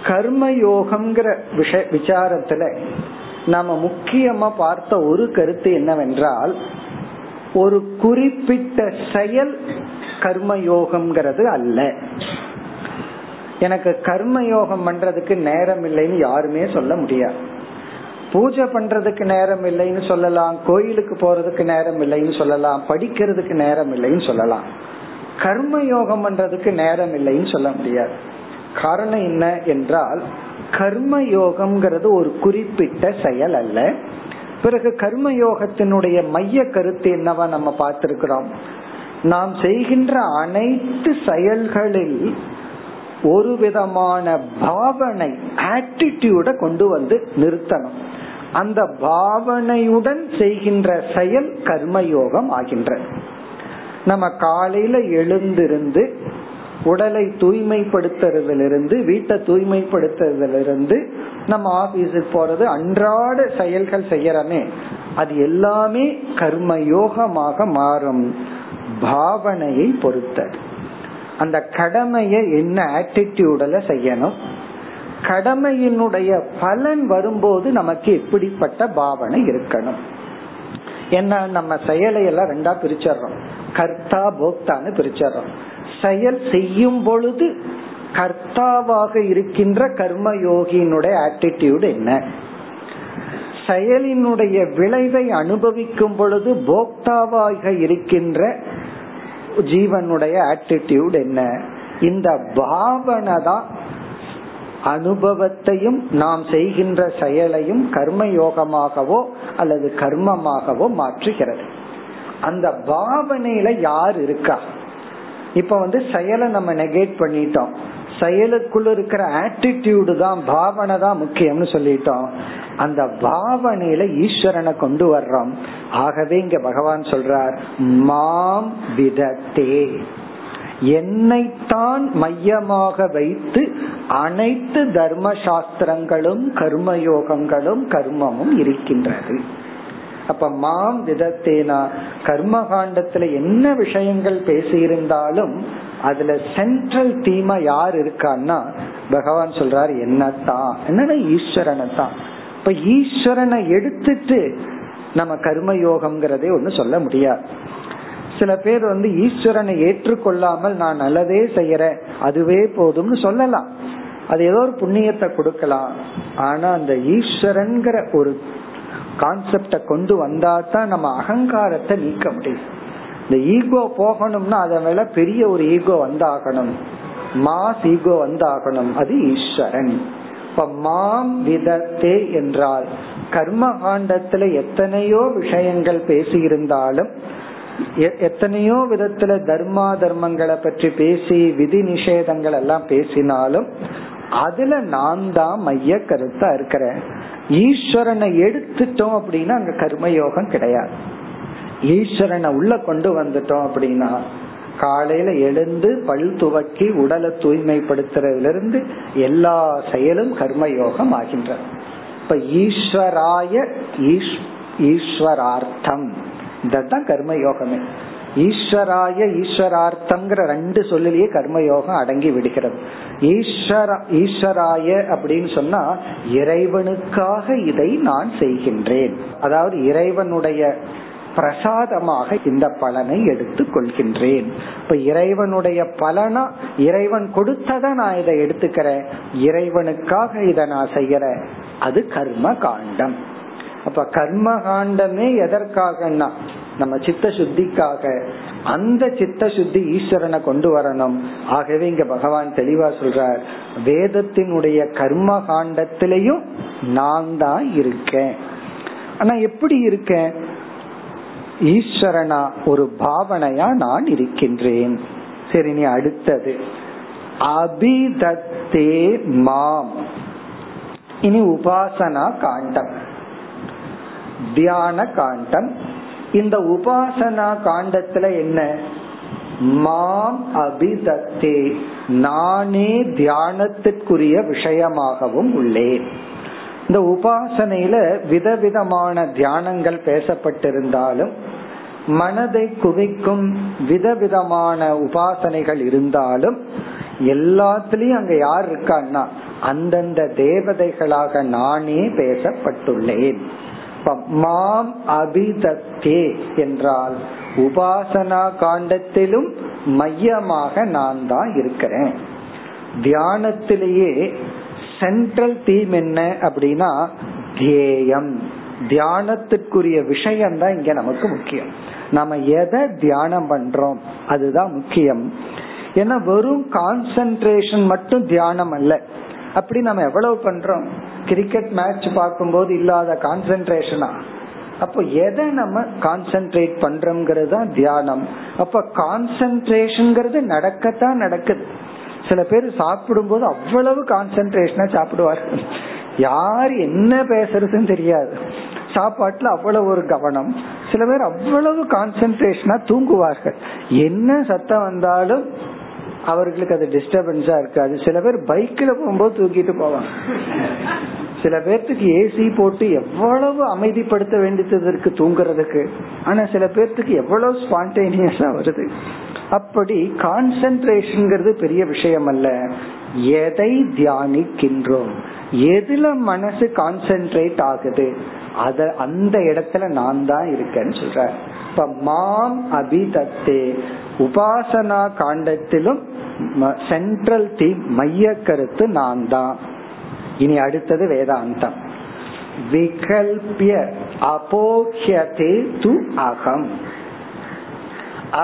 கர்ம யோகம்ங்கிற விஷ விசாரத்துல நாம முக்கியமா பார்த்த ஒரு கருத்து என்னவென்றால் ஒரு குறிப்பிட்ட செயல் கர்மயோகம்ங்கிறது அல்ல. எனக்கு கர்மயோகம் பண்றதுக்கு நேரம் இல்லைன்னு யாருமே சொல்ல முடியாது. பூஜை பண்றதுக்கு நேரம் இல்லைன்னு சொல்லலாம் கோயிலுக்கு போறதுக்கு நேரம் இல்லைன்னு சொல்லலாம் படிக்கிறதுக்கு நேரம் இல்லைன்னு சொல்லலாம். கர்ம யோகம் பண்றதுக்கு நேரம் இல்லைன்னு சொல்ல முடியாது. காரணம் என்ன என்றால் கர்ம யோகம்ங்கிறது ஒரு குறிப்பிட்ட செயல் அல்ல. பிறகு கர்ம யோகத்தினுடைய மைய கருத்து என்னவா நம்ம பார்த்திருக்கிறோம்? நாம் செய்கின்ற அனைத்து செயல்களில் ஒரு விதமான பாவனை ஆட்டிடியூட கொண்டு வந்து நிறுத்தணும். அந்த பாவனையுடன் செய்கின்ற செயல் கர்மயோகம் ஆகின்ற நம்ம காலையில எழுந்திருந்து உடலை தூய்மைப்படுத்துறதிலிருந்து வீட்டை தூய்மைப்படுத்துறதிலிருந்து நம்ம ஆபீஸுக்கு போறது அன்றாட செயல்கள் செய்யறமே. அது எல்லாமே கர்மயோகமாக மாறும். பாவனையை பொறுத்தது. அந்த கடமையை என்ன ஆட்டிடியூடல செய்யணும்? கடமையினுடைய பலன் வரும்போது நமக்கு எப்படிப்பட்ட பாவனை இருக்கணும்? என்ன நம்ம செயலை எல்லாம் ரெண்டா பிரிச்சர்றோம் கர்த்தா போக்தான்னு பிரிச்சர்றோம் செயல் செய்யும் பொழுது கர்த்தாவாக இருக்கின்ற கர்மயோகியினுடைய ஆட்டிடியூடு என்ன? செயலினுடைய விளைவை அனுபவிக்கும் பொழுது போக்தாவாக இருக்கின்ற ஜீவனுடைய ஆட்டிடியூட் என்ன? இந்த பாவனை தான் அனுபவத்தையும் நாம் செய்கின்ற செயலையும் கர்மயோகமாகவோ அல்லது கர்மமாகவோ மாற்றுகிறது. அந்த பாவனையில யார் இருக்கா? இப்ப வந்து செயலை நம்ம நெகேட் பண்ணிட்டோம். செயலுக்குள்ள இருக்கிற ஆட்டிடியூடு தான் பாவனை தான் முக்கியம்னு சொல்லிட்டோம். அந்த பாவனையில ஈஸ்வரனை கொண்டு வர்றோம். ஆகவே இங்க பகவான் சொல்றார் மாம் விதத்தே. என்னைத்தான் மையமாக வைத்து அனைத்து தர்ம சாஸ்திரங்களும் கர்மயோகங்களும் கர்மமும் இருக்கின்றது. அப்ப மாம் விதத்தேனா கர்மகாண்டத்துல என்ன விஷயங்கள் பேசியிருந்தாலும் அதுல சென்ட்ரல் தீமா யார் இருக்கான்னா பகவான் சொல்றாரு என்னத்தான்? என்னன்னா ஈஸ்வரனை தான் இப்ப ஈஸ்வரனை எடுத்துட்டு நம்ம கர்மயோகம்ங்கிறதே ஒண்ணு சொல்ல முடியாது. சில பேர் வந்து ஈஸ்வரனை ஏற்றுக்கொள்ளாமல் நான் நல்லதே செய்யறேன் அதுவே போதும்னு சொல்லலாம். அது ஏதோ ஒரு புண்ணியத்தை கொடுக்கலாம். ஆனா அந்த ஈஸ்வரன்கிற ஒரு கான்செப்ட கொண்டு வந்தா தான் நம்ம அகங்காரத்தை நீக்க முடியும். இந்த ஈகோ போகணும்னா அதை மேல பெரிய ஒரு ஈகோ வந்தாகணும். மாஸ் ஈகோ வந்தாகணும். அது ஈஸ்வரன். இப்ப மாம் விதத்தே என்றால் கர்ம காண்டத்துல எத்தனையோ விஷயங்கள் பேசியிருந்தாலும் எத்தனையோ விதத்துல தர்மா தர்மங்களை பற்றி பேசி விதி நிஷேதங்கள் எல்லாம் பேசினாலும் அதுல நான் தான் மைய கருத்தா இருக்கிறேன். ஈஸ்வரனை எடுத்துட்டோம் அப்படின்னா அங்க கர்மயோகம் கிடையாது. ஈஸ்வரனை உள்ள கொண்டு வந்துட்டோம் அப்படின்னா காலையில எழுந்து பல் துவக்கி உடலை தூய்மைப்படுத்துறதுல இருந்து எல்லா செயலும் கர்மயோகம் ஆகின்ற. இப்ப ஈஸ்வராய ஈஸ்வரார்த்தம். இதுதான் கர்மயோகமே. ஈஸ்வராய ஈஸ்வரார்த்தம்ங்கிற ரெண்டு சொல்லிலேயே கர்மயோகம் அடங்கி விடுகிறது. ஈஸ்வர ஈஸ்வராய அப்படின்னு சொன்னா இறைவனுக்காக இதை நான் செய்கின்றேன். அதாவது இறைவனுடைய பிரசாதமாக இந்த பலனை எடுத்து கொள்கின்றேன். இப்ப இறைவனுடைய பலனா இறைவன் கொடுத்தத நான் இதை எடுத்துக்கிறேன். இறைவனுக்காக இதை நான் செய்யறேன் அது கர்ம காண்டம் அப்ப கர்ம காண்டமே எதற்காகனா நம்ம சித்த சுத்திக்காக அந்த சித்த சுத்தி ஈஸ்வரனை கொண்டு வரணும். ஆகவே இங்க பகவான் தெளிவா சொல்றார் வேதத்தினுடைய கர்ம காண்டத்திலையும் நான் தான் இருக்கேன். ஆனா எப்படி இருக்கேன்? ஈஸ்வரனா ஒரு பாவனையா நான் இருக்கின்றேன். சரி நீ அடுத்தது. அபிதத்தே மாம். இனி உபாசனா காண்டம். தியான காண்டம். இந்த உபாசனா காண்டத்துல என்ன? மாம் அபிதத்தே. நானே தியானத்திற்குரிய விஷயமாகவும் உள்ளேன். இந்த உபாசனையில விதவிதமான தியானங்கள் பேசப்பட்டிருந்தாலும் மனதை குவிக்கும் விதவிதமான உபாசனைகள் இருந்தாலும் எல்லாத்துலயும் அங்க யார் இருக்கான்னா அந்தந்த தேவதைகளாக நானே பேசப்பட்டுள்ளேன். மாம் அபிதத்தே என்றால் உபாசனா காண்டத்திலும் மையமாக நான் தான் இருக்கிறேன். தியானத்திலேயே சென்ட்ரல் தீம் என்ன அப்படின்னா தியேயம் தியானத்துக்குரிய விஷயம் தான் இங்க நமக்கு முக்கியம். நம்ம எதை தியானம் பண்றோம் அதுதான் முக்கியம். ஏன்னா வெறும் கான்சென்ட்ரேஷன் மட்டும் தியானம் அல்ல. அப்படி நம்ம எவ்வளவு பண்றோம்? கிரிக்கெட் மேட்ச் பார்க்கும்போது இல்லாத கான்சென்ட்ரேஷனா அப்போ எதை நம்ம கான்சென்ட்ரேட் பண்றோம்ங்கிறது தான் தியானம். அப்ப கான்சென்ட்ரேஷன் நடக்கத்தான் நடக்குது. சில பேர் சாப்பிடும் போது அவ்வளவு கான்சென்ட்ரேஷனா சாப்பிடுவார்கள் யார் என்ன பேசுறதுன்னு தெரியாது. சாப்பாட்டுல அவ்வளவு ஒரு கவனம். சில பேர் அவ்வளவு கான்சென்ட்ரேஷனா தூங்குவார்கள். என்ன சத்தம் வந்தாலும் அவர்களுக்கு அது டிஸ்டர்பன்ஸா இருக்காது. சில பேர் பைக்ல போகும்போது தூக்கிட்டு போவாங்க. சில பேர்த்துக்கு ஏசி போட்டு எவ்வளவு அமைதிப்படுத்த வேண்டியது இருக்கு தூங்குறதுக்கு. ஆனா சில பேர்த்துக்கு எவ்வளவு ஸ்பான்டேனியஸா வருது. அப்படி கான்சென்ட்ரேஷன் பெரிய விஷயம் அல்ல எதை தியானிக்கின்றோம்? எதுல மனசு கான்சென்ட்ரேட் ஆகுது? அத அந்த இடத்துல நான் தான் இருக்கேன்னு சொல்ற இப்ப மாம் அபிதத்தே உபாசனா காண்டத்திலும் சென்ட்ரல் தீம் மைய கருத்து நான் தான். இனி அடுத்தது வேதாந்தம். விகல்பிய அபோக்யதே து அகம்.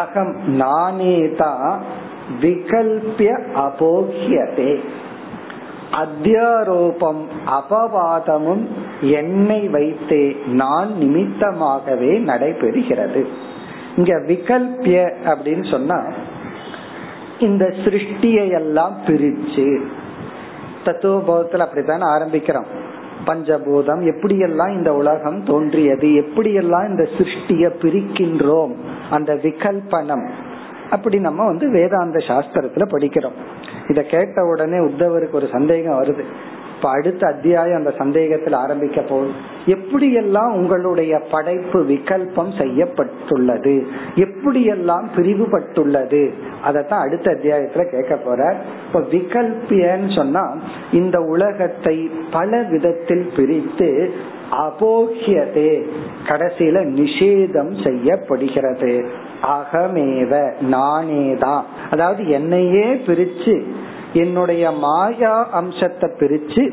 அகம் நானே தான் விகல்பிய அபோகியதே அத்தியாரோபம் அபவாதமும் என்னை வைத்தே நான் நிமித்தமாகவே நடைபெறுகிறது. இங்க விகல்பிய அப்படின்னு சொன்னா இந்த சிருஷ்டியை எல்லாம் பிரிச்சு தத்துவபோதத்துல அப்படித்தான் ஆரம்பிக்கிறோம். பஞ்சபூதம் எப்படியெல்லாம் இந்த உலகம் தோன்றியது எப்படியெல்லாம் இந்த சிருஷ்டிய பிரிக்கின்றோம் அந்த விகல்பனம் அப்படி நம்ம வந்து வேதாந்த சாஸ்திரத்துல படிக்கிறோம். இத கேட்ட உடனே உத்தவருக்கு ஒரு சந்தேகம் வருது. இப்ப அடுத்த அத்தியாயம் அந்த சந்தேகத்தில் ஆரம்பிக்க போகுது. எப்படியெல்லாம் உங்களுடைய படைப்பு விகல்பம் செய்யப்பட்டுள்ளது? எப்படியெல்லாம் பிரிவுபட்டுள்ளது? அதத்தான் அடுத்த அத்தியாயத்துல கேட்க போற. இப்ப விகல்பியன்னு சொன்னா இந்த உலகத்தை பல விதத்தில் பிரித்து அபோகியதே கடைசியில நிஷேதம் செய்யப்படுகிறது. அகமேவ நானேதான். அதாவது என்னையே பிரிச்சு என்னுடைய மாயா அம்சத்தை பிரிச்சு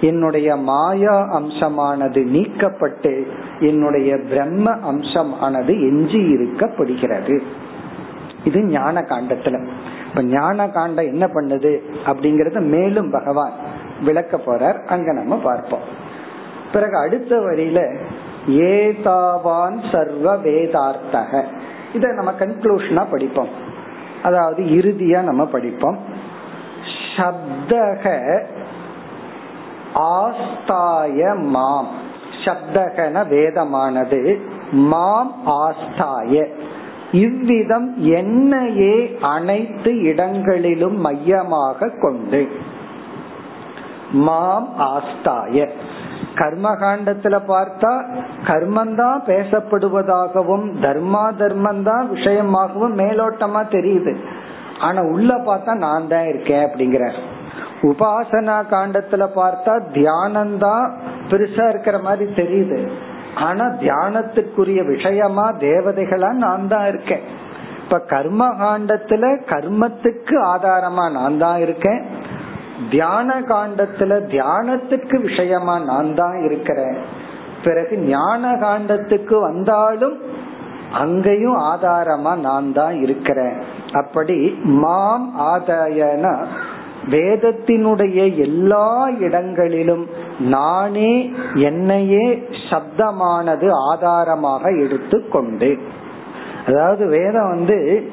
என்னுடைய மாயா அம்சமானது நீக்கப்பட்டு என்னுடைய பிரம்ம அம்சமானது எஞ்சி இருக்கப்படுகிறது. இது ஞான காண்டத்துல இப்ப ஞான காண்டம் என்ன பண்ணுது? அப்படிங்கறத மேலும் பகவான் விளக்க போறார். அங்க நம்ம பார்ப்போம். பிறகு அடுத்த வரியில ஏதாவான் சர்வ வேதார்த்தக இத நம்ம கன்க்ளூஷனா படிப்போம். அதாவது இறுதியா நம்ம படிப்போம். சப்தக ஆஸ்தாய மாம் சப்தகன வேதமானது மாம் ஆஸ்தாய இவ்விதம் என்னையே அனைத்து இடங்களிலும் மையமாக கொண்டு. மாம் ஆஸ்தாய. கர்மகாண்டத்துல பார்த்தா கர்மந்தான் பேசப்படுவதாகவும் தர்மா தர்மந்தான் விஷயமாகவும் மேலோட்டமா தெரியுது. ஆனா உள்ள பார்த்தா நான் தான் இருக்கேன் அப்படிங்கிற. உபாசனா காண்டத்துல பார்த்தா தியானம்தான் பெருசா இருக்கிற மாதிரி தெரியுது. ஆனா தியானத்துக்குரிய விஷயமா தேவதைகளா நான் தான் இருக்கேன். இப்ப கர்ம காண்டத்துல கர்மத்துக்கு ஆதாரமா நான் தான் இருக்கேன். தியான காண்டத்துல தியானத்துக்கு விஷயமா நான் தான் இருக்கிறேன். பிறகு ஞான காண்டத்துக்கு வந்தாலும் அங்கேயும் ஆதாரமா நான் தான் இருக்கிறேன். அப்படி மாம் ஆதாயனா வேதத்தினுடைய எல்லா இடங்களிலும் நானே என்னையே சப்தமானது ஆதாரமாக எடுத்துக்கொண்டு அதாவது வேதம் வந்து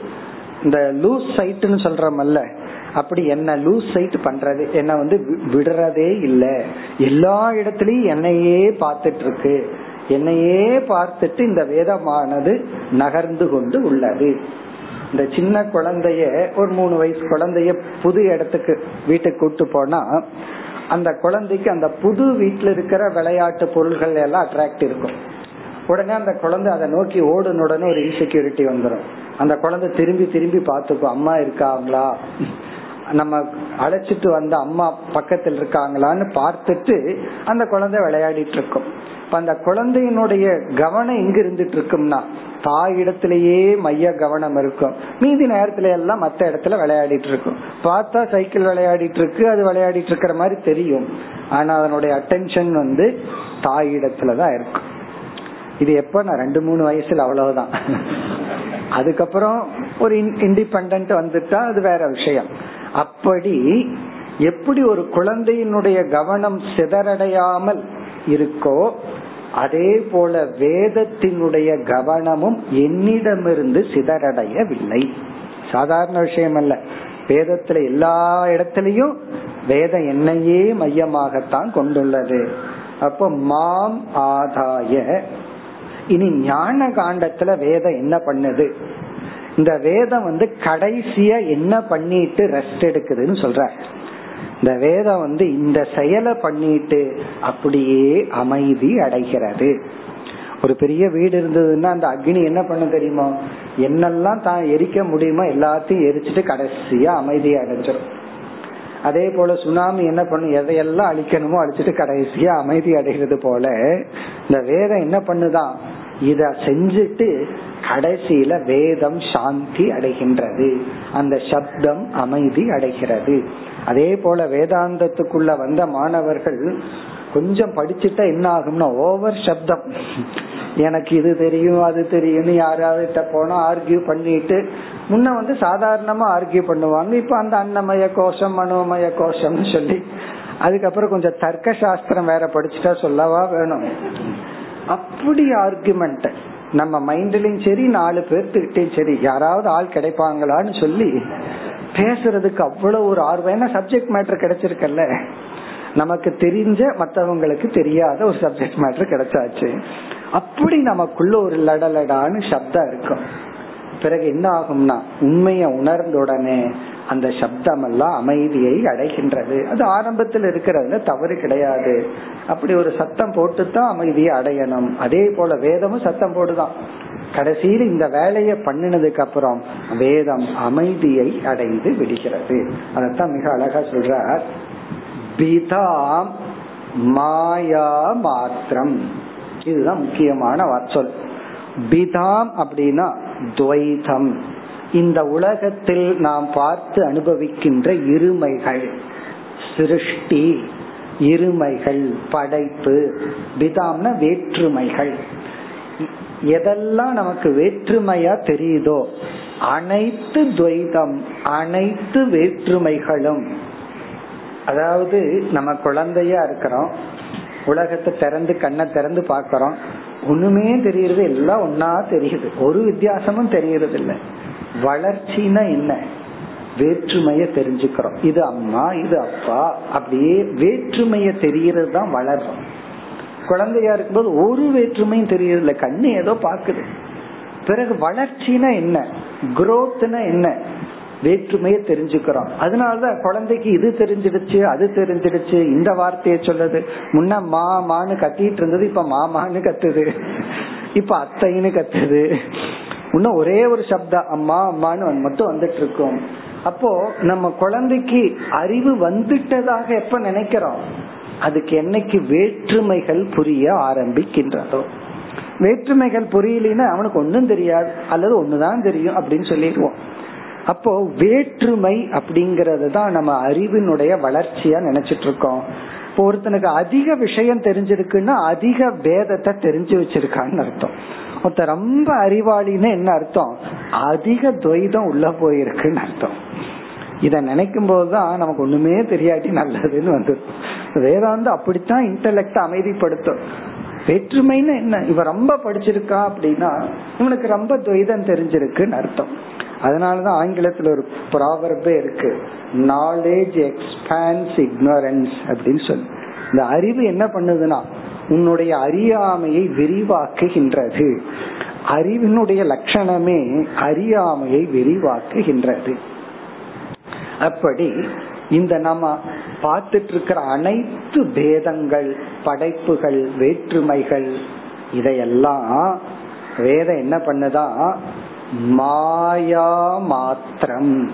இந்த லூஸ் சைட்டுன்னு சொல்றமல்ல அப்படி என்ன லூஸ் சைட் பண்றது என்ன வந்து விடுறதே இல்லை. எல்லா இடத்துலயும் என்னையே பார்த்துட்டு இருக்கு என்னையே பார்த்துட்டு இந்த வேதமானது நகர்ந்து கொண்டு உள்ளது. இந்த சின்ன குழந்தைய ஒரு மூணு வயசு குழந்தைய புது இடத்துக்கு வீட்டுக்கு கூட்டு போனா அந்த குழந்தைக்கு அந்த புது வீட்டுல இருக்கிற விளையாட்டு பொருள்கள் எல்லாம் அட்ராக்ட் இருக்கும். உடனே அந்த குழந்தை அதை நோக்கி ஓடுன உடனே ஒரு இன்செக்யூரிட்டி வந்துடும் அந்த குழந்தை திரும்பி திரும்பி பார்த்துக்கும் அம்மா இருக்காங்களா? நம்ம அழைச்சிட்டு வந்த அம்மா பக்கத்தில் இருக்காங்களான்னு பார்த்துட்டு அந்த குழந்தை விளையாடிட்டு இருக்கும். அந்த குழந்தையினுடைய கவனம் எங்க இருந்துட்டு இருக்கும்னா தாயிடத்திலேயே மைய கவனம் இருக்கும். மீதி நேரத்துல எல்லாம் மத்த இடத்துல விளையாடிட்டு இருக்கும். பார்த்தா சைக்கிள் விளையாடிட்டு இருக்கு அது விளையாடிட்டு இருக்கிற மாதிரி தெரியும். ஆனா அதனுடைய அட்டென்ஷன் வந்து தாயிடத்துலதான் இருக்கும். இது எப்ப நான் ரெண்டு மூணு வயசுல அவ்வளவுதான். அதுக்கப்புறம் ஒரு இண்டிபெண்ட் வந்துட்டா அது வேற விஷயம். அப்படி எப்படி ஒரு குழந்தையினுடைய கவனம் சிதறடையாமல் இருக்கோ அதே போல வேதத்தினுடைய கவனமும் என்னிடமிருந்து சிதறடையவில்லை. சாதாரண விஷயம் அல்ல வேதத்துல எல்லா இடத்திலையும் வேதம் என்னையே மையமாகத்தான் கொண்டுள்ளது. அப்ப மாம் ஆதாய. இனி ஞான காண்டத்துல வேதம் என்ன பண்ணுது? இந்த வேதம் வந்து கடைசியா என்ன பண்ணிட்டு ரெஸ்ட் எடுக்குதுன்னு சொல்ற இந்த வேதம் வந்து இந்த செயலை பண்ணிட்டு அப்படியே அமைதி அடைகிறது. ஒரு பெரிய வீடு இருந்ததுன்னா அந்த அக்னி என்ன பண்ண தெரியுமா? என்னெல்லாம் தான் எரிக்க முடியுமோ எல்லாத்தையும் எரிச்சிட்டு கடைசியா அமைதியை அடைஞ்சிடும் அதே போல சுனாமி என்ன பண்ணும்? எதையெல்லாம் அழிக்கணுமோ அழிச்சிட்டு கடைசியா அமைதி அடைகிறது போல இந்த வேதம் என்ன பண்ணுதான் இத செஞ்சுட்டு கடைசியில வேதம் சாந்தி அடைகின்றது. அந்த சப்தம் அமைதி அடைகிறது. அதே போல வேதாந்தத்துக்குள்ள வந்த மாணவர்கள் கொஞ்சம் படிச்சுட்டா என்ன ஆகும்னா ஓவர் சப்தம். எனக்கு இது தெரியும் அது தெரியும்னு யாராவது போனா ஆர்கியூ பண்ணிட்டு முன்ன வந்து சாதாரணமா ஆர்கியூ பண்ணுவாங்க. இப்ப அந்த அன்னமய கோஷம் மனோமய கோஷம்னு சொல்லி அதுக்கப்புறம் கொஞ்சம் தர்க்க சாஸ்திரம் வேற படிச்சுட்டா சொல்லவா வேணும். அப்படி ஆர்குமெண்ட் நம்ம மைண்ட்லயும் சரி நாலு பேர்த்துக்கிட்டையும் சரி யாராவது ஆள் கிடைப்பாங்களான்னு சொல்லி பேசுறதுக்கு அவ்வளவு ஒரு ஆர்வம். ஏன்னா சப்ஜெக்ட் மேட்டர் கிடைச்சிருக்கல்ல. நமக்கு தெரிஞ்ச மற்றவங்களுக்கு தெரியாத ஒரு சப்ஜெக்ட் மேட்டர் கிடைச்சாச்சு. அப்படி நமக்குள்ள ஒரு லடலடான்னு சப்தம் இருக்கும். பிறகு என்ன ஆகும்னா உண்மைய உணர்ந்த உடனே அந்த சப்தம் எல்லாம் அமைதியை அடைகின்றது. அது ஆரம்பத்தில் இருக்கிறதுல தவறு கிடையாது. அப்படி ஒரு சத்தம் போட்டு தான் அமைதியை அடையணும். அதே போல வேதமும் சத்தம் போடுதான். கடைசியில் இந்த வேலையை பண்ணினதுக்கு அப்புறம் வேதம் அமைதியை அடைந்து விடுகிறது. அதத்தான் மிக அழகா சொல்றார். பிதாம் மாயா மாத்திரம். இதுதான் முக்கியமான சொல் பிதாம் அப்படின்னா துவைதம். இந்த உலகத்தில் நாம் பார்த்து அனுபவிக்கின்ற இருமைகள் சிருஷ்டி இருமைகள் படைப்பு. பிதாம்னா வேற்றுமைகள். எதெல்லாம் நமக்கு வேற்றுமையா தெரியுதோ அனைத்து துவைதம் அனைத்து வேற்றுமைகளும். அதாவது நம்ம குழந்தையா இருக்கிறோம் உலகத்தை திறந்து கண்ணை திறந்து பாக்கிறோம் ஒண்ணுமே தெரியறது எல்லாம் ஒன்னா தெரியுது. ஒரு வித்தியாசமும் தெரியறது இல்லை. வளர்ச்சினா என்ன? வேற்றுமைய தெரிஞ்சுக்கிறோம். இது அம்மா இது அப்பா அப்படியே வேற்றுமைய தெரியறது தான் வளர்றோம். குழந்தையா இருக்கும்போது ஒரு வேற்றுமையும் தெரியல கண்ணு ஏதோ பாக்குது பிறகு வளர்ச்சினா என்ன? குரோத்னா என்ன? வேற்றுமையை தெரிஞ்சுக்கிறோம். அதனாலதான் குழந்தைக்கு இது தெரிஞ்சிடுச்சு அது தெரிஞ்சிடுச்சு இந்த வார்த்தையை சொல்லுது முன்ன மாமான்னு கத்திட்டு இருந்தது இப்ப மாமான்னு கத்துது. இப்ப அத்தைன்னு கத்துது. இன்னும் ஒரே ஒரு சப்தம் அம்மா அம்மான்னு மட்டும் வந்துட்டு இருக்கோம் அப்போ நம்ம குழந்தைக்கு அறிவு வந்துட்டதாக எப்ப நினைக்கிறோம்? அதுக்கு என்னைக்கு வேற்றுமைகள் புரிய ஆரம்பிக்கின்றதோ. வேற்றுமைகள் புரியலன்னா அவனுக்கு ஒன்னும் தெரியாது அல்லது ஒண்ணுதான் தெரியும் அப்படின்னு சொல்லிடுவோம். அப்போ வேற்றுமை அப்படிங்கறது தான் நம்ம அறிவினுடைய வளர்ச்சியா நினைச்சிட்டு இருக்கோம் இப்போ ஒருத்தனுக்கு அதிக விஷயம் தெரிஞ்சிருக்குன்னா அதிக வேதத்தை தெரிஞ்சு வச்சிருக்கான்னு அர்த்தம். ஒருத்த ரொம்ப அறிவாளின்னு என்ன அர்த்தம்? அதிக துவைதம் உள்ள போயிருக்குன்னு அர்த்தம். இத நினைக்கும் போதுதான் நமக்கு ஒண்ணுமே தெரியாட்டி நல்லதுன்னு வந்து வேதாந்த அப்படித்தான் இன்டலெக்ட அமைதிப்படுத்தும். வேற்றுமைன்னு என்ன? இவன் ரொம்ப படிச்சிருக்கா அப்படின்னா இவனுக்கு ரொம்ப துவைதம் தெரிஞ்சிருக்குன்னு அர்த்தம். அதனாலதான் ஆங்கிலத்துல ஒரு ப்ராவர்பே இருக்கு. நாலேஜ் எக்ஸ்பான்ஸ் இக்னோரன்ஸ் அப்படின்னு சொல்லி. இந்த அறிவு என்ன பண்ணுதுன்னா உன்னுடைய அறியாமையை விரிவாக்குகின்றது. அறிவினுடைய லட்சணமே அறியாமையை விரிவாக்குகின்றது. அப்படி இந்த நம்ம பார்த்துட்டு இருக்கிற அனைத்து பேதங்கள் படைப்புகள் வேற்றுமைகள் இதையெல்லாம் வேதம் என்ன பண்ணுதா? மாயா மாத்திரம்.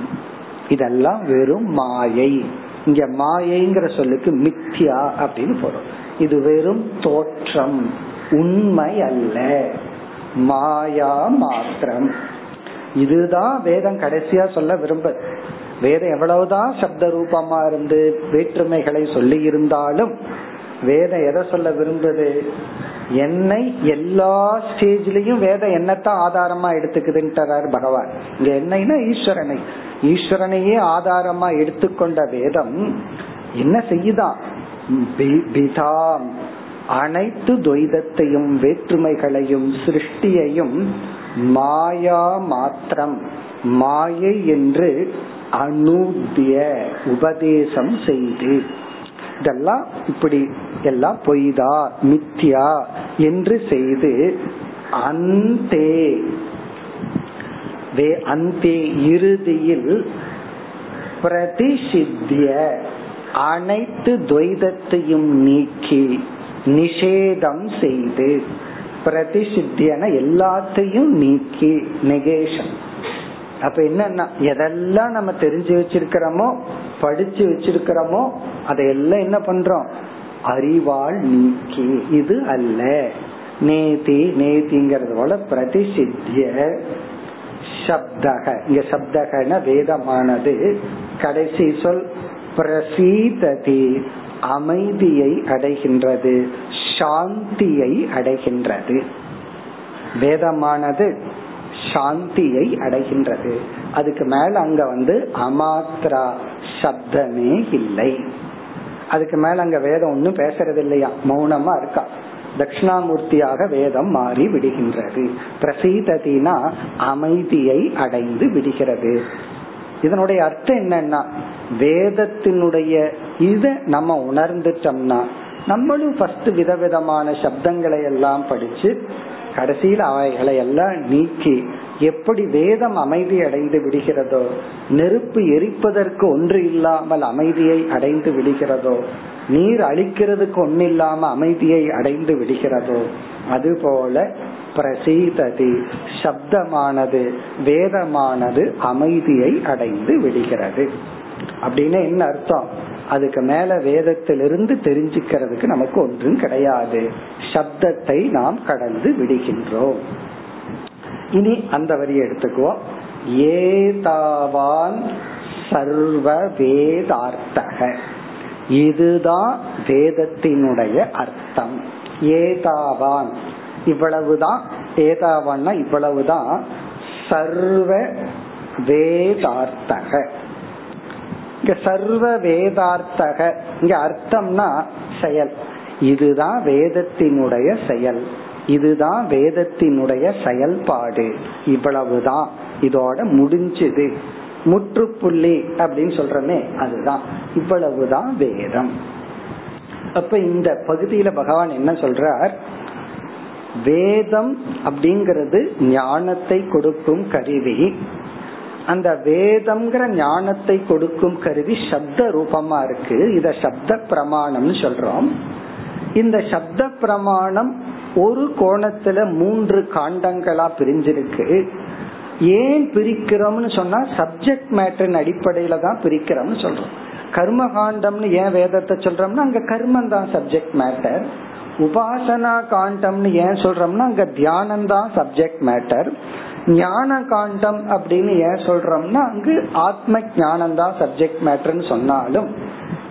இதெல்லாம் வெறும் மாயை. இங்க மாயைங்கிற சொல்லுக்கு மித்யா அப்படின்னு போறோம் இது வெறும் தோற்றம் உண்மை அல்ல. மாயா மாத்திரம். இதுதான் வேதம் கடைசியா சொல்ல விரும்ப வேதம் எவ்வளவுதான் சப்த ரூபமா இருந்து வேற்றுமைகளை சொல்லி இருந்தாலும் வேதம் எதை சொல்ல விரும்புது? என்னை எல்லா ஸ்டேஜ்லயும் வேதம் என்னத்தான் ஆதாரமா எடுத்துக்குதுன்றார் பகவான். இங்க என்னைனா ஈஸ்வரனை. ஈஸ்வரனையே ஆதாரமா எடுத்துக்கொண்ட வேதம் என்ன செய்யுதான் பிதாம் அனைத்து துவைதத்தையும் வேற்றுமைகளையும் சிருஷ்டியையும் மாயா மாத்திரம் மாயை என்று அனுத்திய உபதேசம் செய்து. இதெல்லாம் இப்படி எல்லாம் பொய்தா மித்யா என்று செய்து அந்தே வே அந்தே இறுதியில் பிரதிஷித்திய அனைத்து துவைதத்தையும் நீக்கி நிஷேதம் செய்து பிரதிஷித்தியன எல்லாத்தையும் நீக்கி நெகேஷன். அப்ப என்னன்னா எதெல்லாம் நம்ம தெரிஞ்சு வச்சிருக்கிறோமோ படிச்சு வச்சிருக்கிறோமோ அதையெல்லாம் என்ன பண்றோம்? அறிவால் நீக்கி. இது அல்ல. நேதி நேதிங்கிறது போல பிரதிசித்திய சப்தக. இங்க சப்தகன வேதமானது. கடைசி சொல் பிரசீததி அமைதியை அடைகின்றது சாந்தியை அடைகின்றது. வேதமானது. சாந்தியை அடைகின்றது. அதுக்கு மேல அங்க வந்து அமாத்ரா சப்தமே இல்லை. அதுக்கு மேல அங்க வேதம் ஒன்னும் பேசுறது இல்லையா மௌனமா இருக்கா? தட்சிணாமூர்த்தியாக வேதம் மாறி விடுகின்றது. பிரசீததினா அமைதியை அடைந்து விடுகிறது. இதனுடைய அர்த்தம் என்னன்னா வேதத்தினுடைய இத நம்ம உணர்ந்துட்டோம்னா நம்மளும் ஃபர்ஸ்ட் விதவிதமான சப்தங்களை எல்லாம் படிச்சு கடைசியில் அவைகளை எல்லாம் நீக்கி எப்படி வேதம் அமைதி அடைந்து விடுகிறதோ நெருப்பு எரிப்பதற்கு ஒன்று இல்லாமல் அமைதியை அடைந்து விடுகிறதோ நீர் அழிக்கிறதுக்கு ஒன்னு இல்லாம அமைதியை அடைந்து விடுகிறதோ அதுபோல பிரசீததி சப்தமானது வேதமானது அமைதியை அடைந்து விடுகிறது. அப்படின்னு என்ன அர்த்தம்? அதுக்கு மேல வேதத்திலிருந்து தெரிஞ்சுக்கிறதுக்கு நமக்கு ஒன்றும் கிடையாது. சப்தத்தை நாம் கடந்து விடுகின்றோம். இனி அந்த வரியை எடுத்துக்குவோம் ஏதாவான் சர்வ வேதார்த்தக இதுதான் வேதத்தினுடைய அர்த்தம். ஏதாவான். இவ்வளவுதான். ஏதாவான்னா இவ்வளவுதான். சர்வ வேதார்த்தக இங்க சர்வ வேதார்த்தக. இங்க அர்த்தம்னா செயல். இதுதான் வேதத்தினுடைய செயல். இதுதான் வேதத்தினுடைய செயல்பாடு. இவ்வளவுதான். இதோட முடிஞ்சது. முற்றுப்புள்ளி அப்படின்னு சொல்றமே அதுதான். இவ்வளவுதான் வேதம். அப்ப இந்த பகுதியில பகவான் என்ன சொல்றார்? வேதம் அப்படிங்கிறது ஞானத்தை கொடுக்கும் கருவி. அந்த வேதம்ங்கிற ஞானத்தை கொடுக்கும் கருவி சப்த ரூபமா இருக்கு. இத சப்த பிரமாணம்னு சொல்றோம். இந்த சப்த பிரமாணம் ஒரு கோணத்துல மூன்று காண்டங்களா பிரிஞ்சிருக்கு. ஏன் பிரிக்கிறோம்னு சொன்னா சப்ஜெக்ட் மேட்டரின் அடிப்படையில தான் பிரிக்கிறோம்னு சொல்றோம். கர்ம காண்டம்னு ஏன் வேதத்தை சொல்றோம்னா அங்க கர்மம் தான் சப்ஜெக்ட் மேட்டர் உபாசனா காண்டம்னு ஏன் சொல்றோம்னா அங்க தியானம் தான் சப்ஜெக்ட் மேட்டர் ஞான காண்டம் அப்படின்னு ஏன் சொல்றோம்னா அங்கு ஆத்ம ஞானம் தான் சப்ஜெக்ட் மேட்டர்னு சொன்னாலும்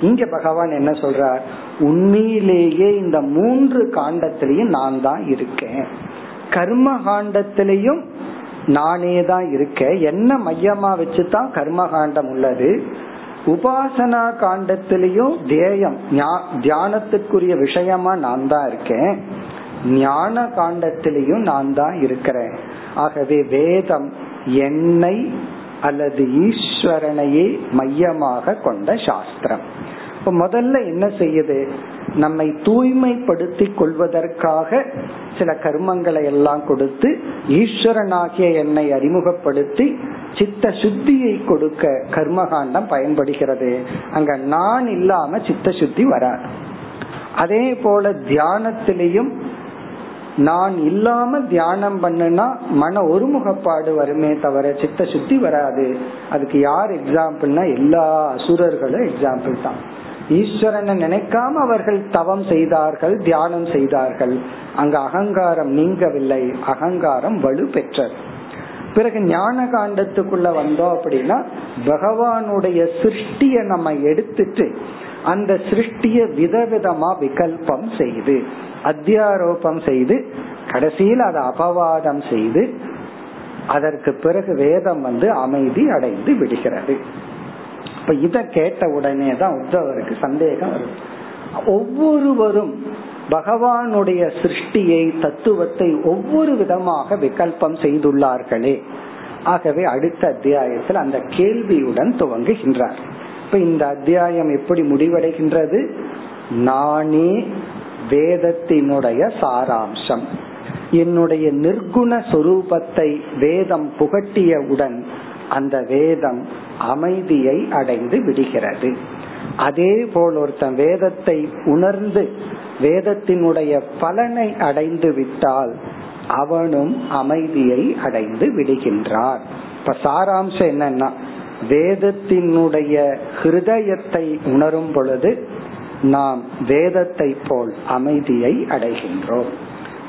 இங்க பகவான் என்ன சொல்றார்? உண்மையிலேயே இந்த மூன்று காண்டத்திலையும் நான் தான் இருக்கேன். கர்ம காண்டத்திலையும் நானே தான் இருக்கேன். என்ன மையமா வச்சுதான் கர்ம காண்டம் உள்ளது? உபாசனா காண்டத்திலையும் தேயம் தியானத்துக்குரிய விஷயமா நான் தான் இருக்கேன். ஞான காண்டத்திலையும் நான் தான் இருக்கிறேன். ஆகவே வேதம் என்னை அல்லது ஈஸ்வரனையே மையமாக கொண்ட சாஸ்திரம். இப்ப முதல்ல என்ன செய்யுது? நம்மை தூய்மைப்படுத்தி கொள்வதற்காக சில கர்மங்களை எல்லாம் கொடுத்து ஈஸ்வரனாகிய என்னை அறிமுகப்படுத்தி சித்த சுத்தியை கொடுக்க கர்மகாண்டம் பயன்படுகிறது. அங்க நான் இல்லாம சித்த சுத்தி வராது. அதே போல தியானத்திலையும் நான் இல்லாம தியானம் பண்ணுனா மன ஒருமுகப்பாடு வருமே தவிர சித்த சுத்தி வராது. அதுக்கு யார் எக்ஸாம்பிள்னா எல்லா அசுரர்களும் எக்ஸாம்பிள் தான். ஈஸ்வரனை நினைக்காம அவர்கள் தவம் செய்தார்கள் தியானம் செய்தார்கள். அங்க அகங்காரம் நீங்கவில்லை. அகங்காரம் வலு பெற்றது. பிறகு ஞான காண்டத்துக்குள்ள வந்தோம் அப்படின்னா பகவானுடைய சிருஷ்டிய நம்ம எடுத்துட்டு அந்த சிருஷ்டிய விதவிதமா விகல்பம் செய்து அத்தியாரோபம் செய்து கடைசியில் அதை அபவாதம் செய்து அதற்கு பிறகு வேதம் வந்து அமைதி அடைந்து விடுகிறது. இப்ப இத கேட்ட உடனே தான் உத்தவருக்கு சந்தேகம் வரும். ஒவ்வொருவரும் பகவானுடைய சிருஷ்டியை தத்துவத்தை ஒவ்வொரு விதமாக விகல்பம் செய்துள்ளார்களே. ஆகவே அடுத்த அத்தியாயத்தில் அந்த கேள்வியுடன் துவங்குகின்றார். இப்ப இந்த அத்தியாயம் எப்படி முடிவடைகின்றது? நானே வேதத்தினுடைய சாராம்சம். என்னுடைய நிர்குண சொரூபத்தை வேதம் புகட்டியவுடன் அந்த வேதம் அமைதியை அடைந்து விடுகிறது. அதே போல் ஒருத்தன் வேதத்தை உணர்ந்து வேதத்தினுடைய பலனை அடைந்து விட்டால் அவனும் அமைதியை அடைந்து விடுகின்றார் இப்ப சாராம்சம் என்னன்னா வேதத்தினுடைய ஹிருதயத்தை உணரும் பொழுது நாம் வேதத்தை போல் அமைதியை அடைகின்றோம்.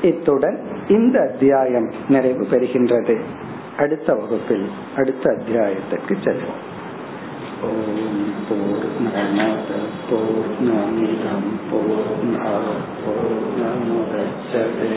இத்துடன் இந்த அத்தியாயம் நிறைவு பெறுகின்றது. அடுத்த வகுப்பில் அடுத்த அத்தியாயத்துக்கு செல்வோம். ஓம் போர் நமத போர் நமிதம் போர் பூர்ணமுதச்சதே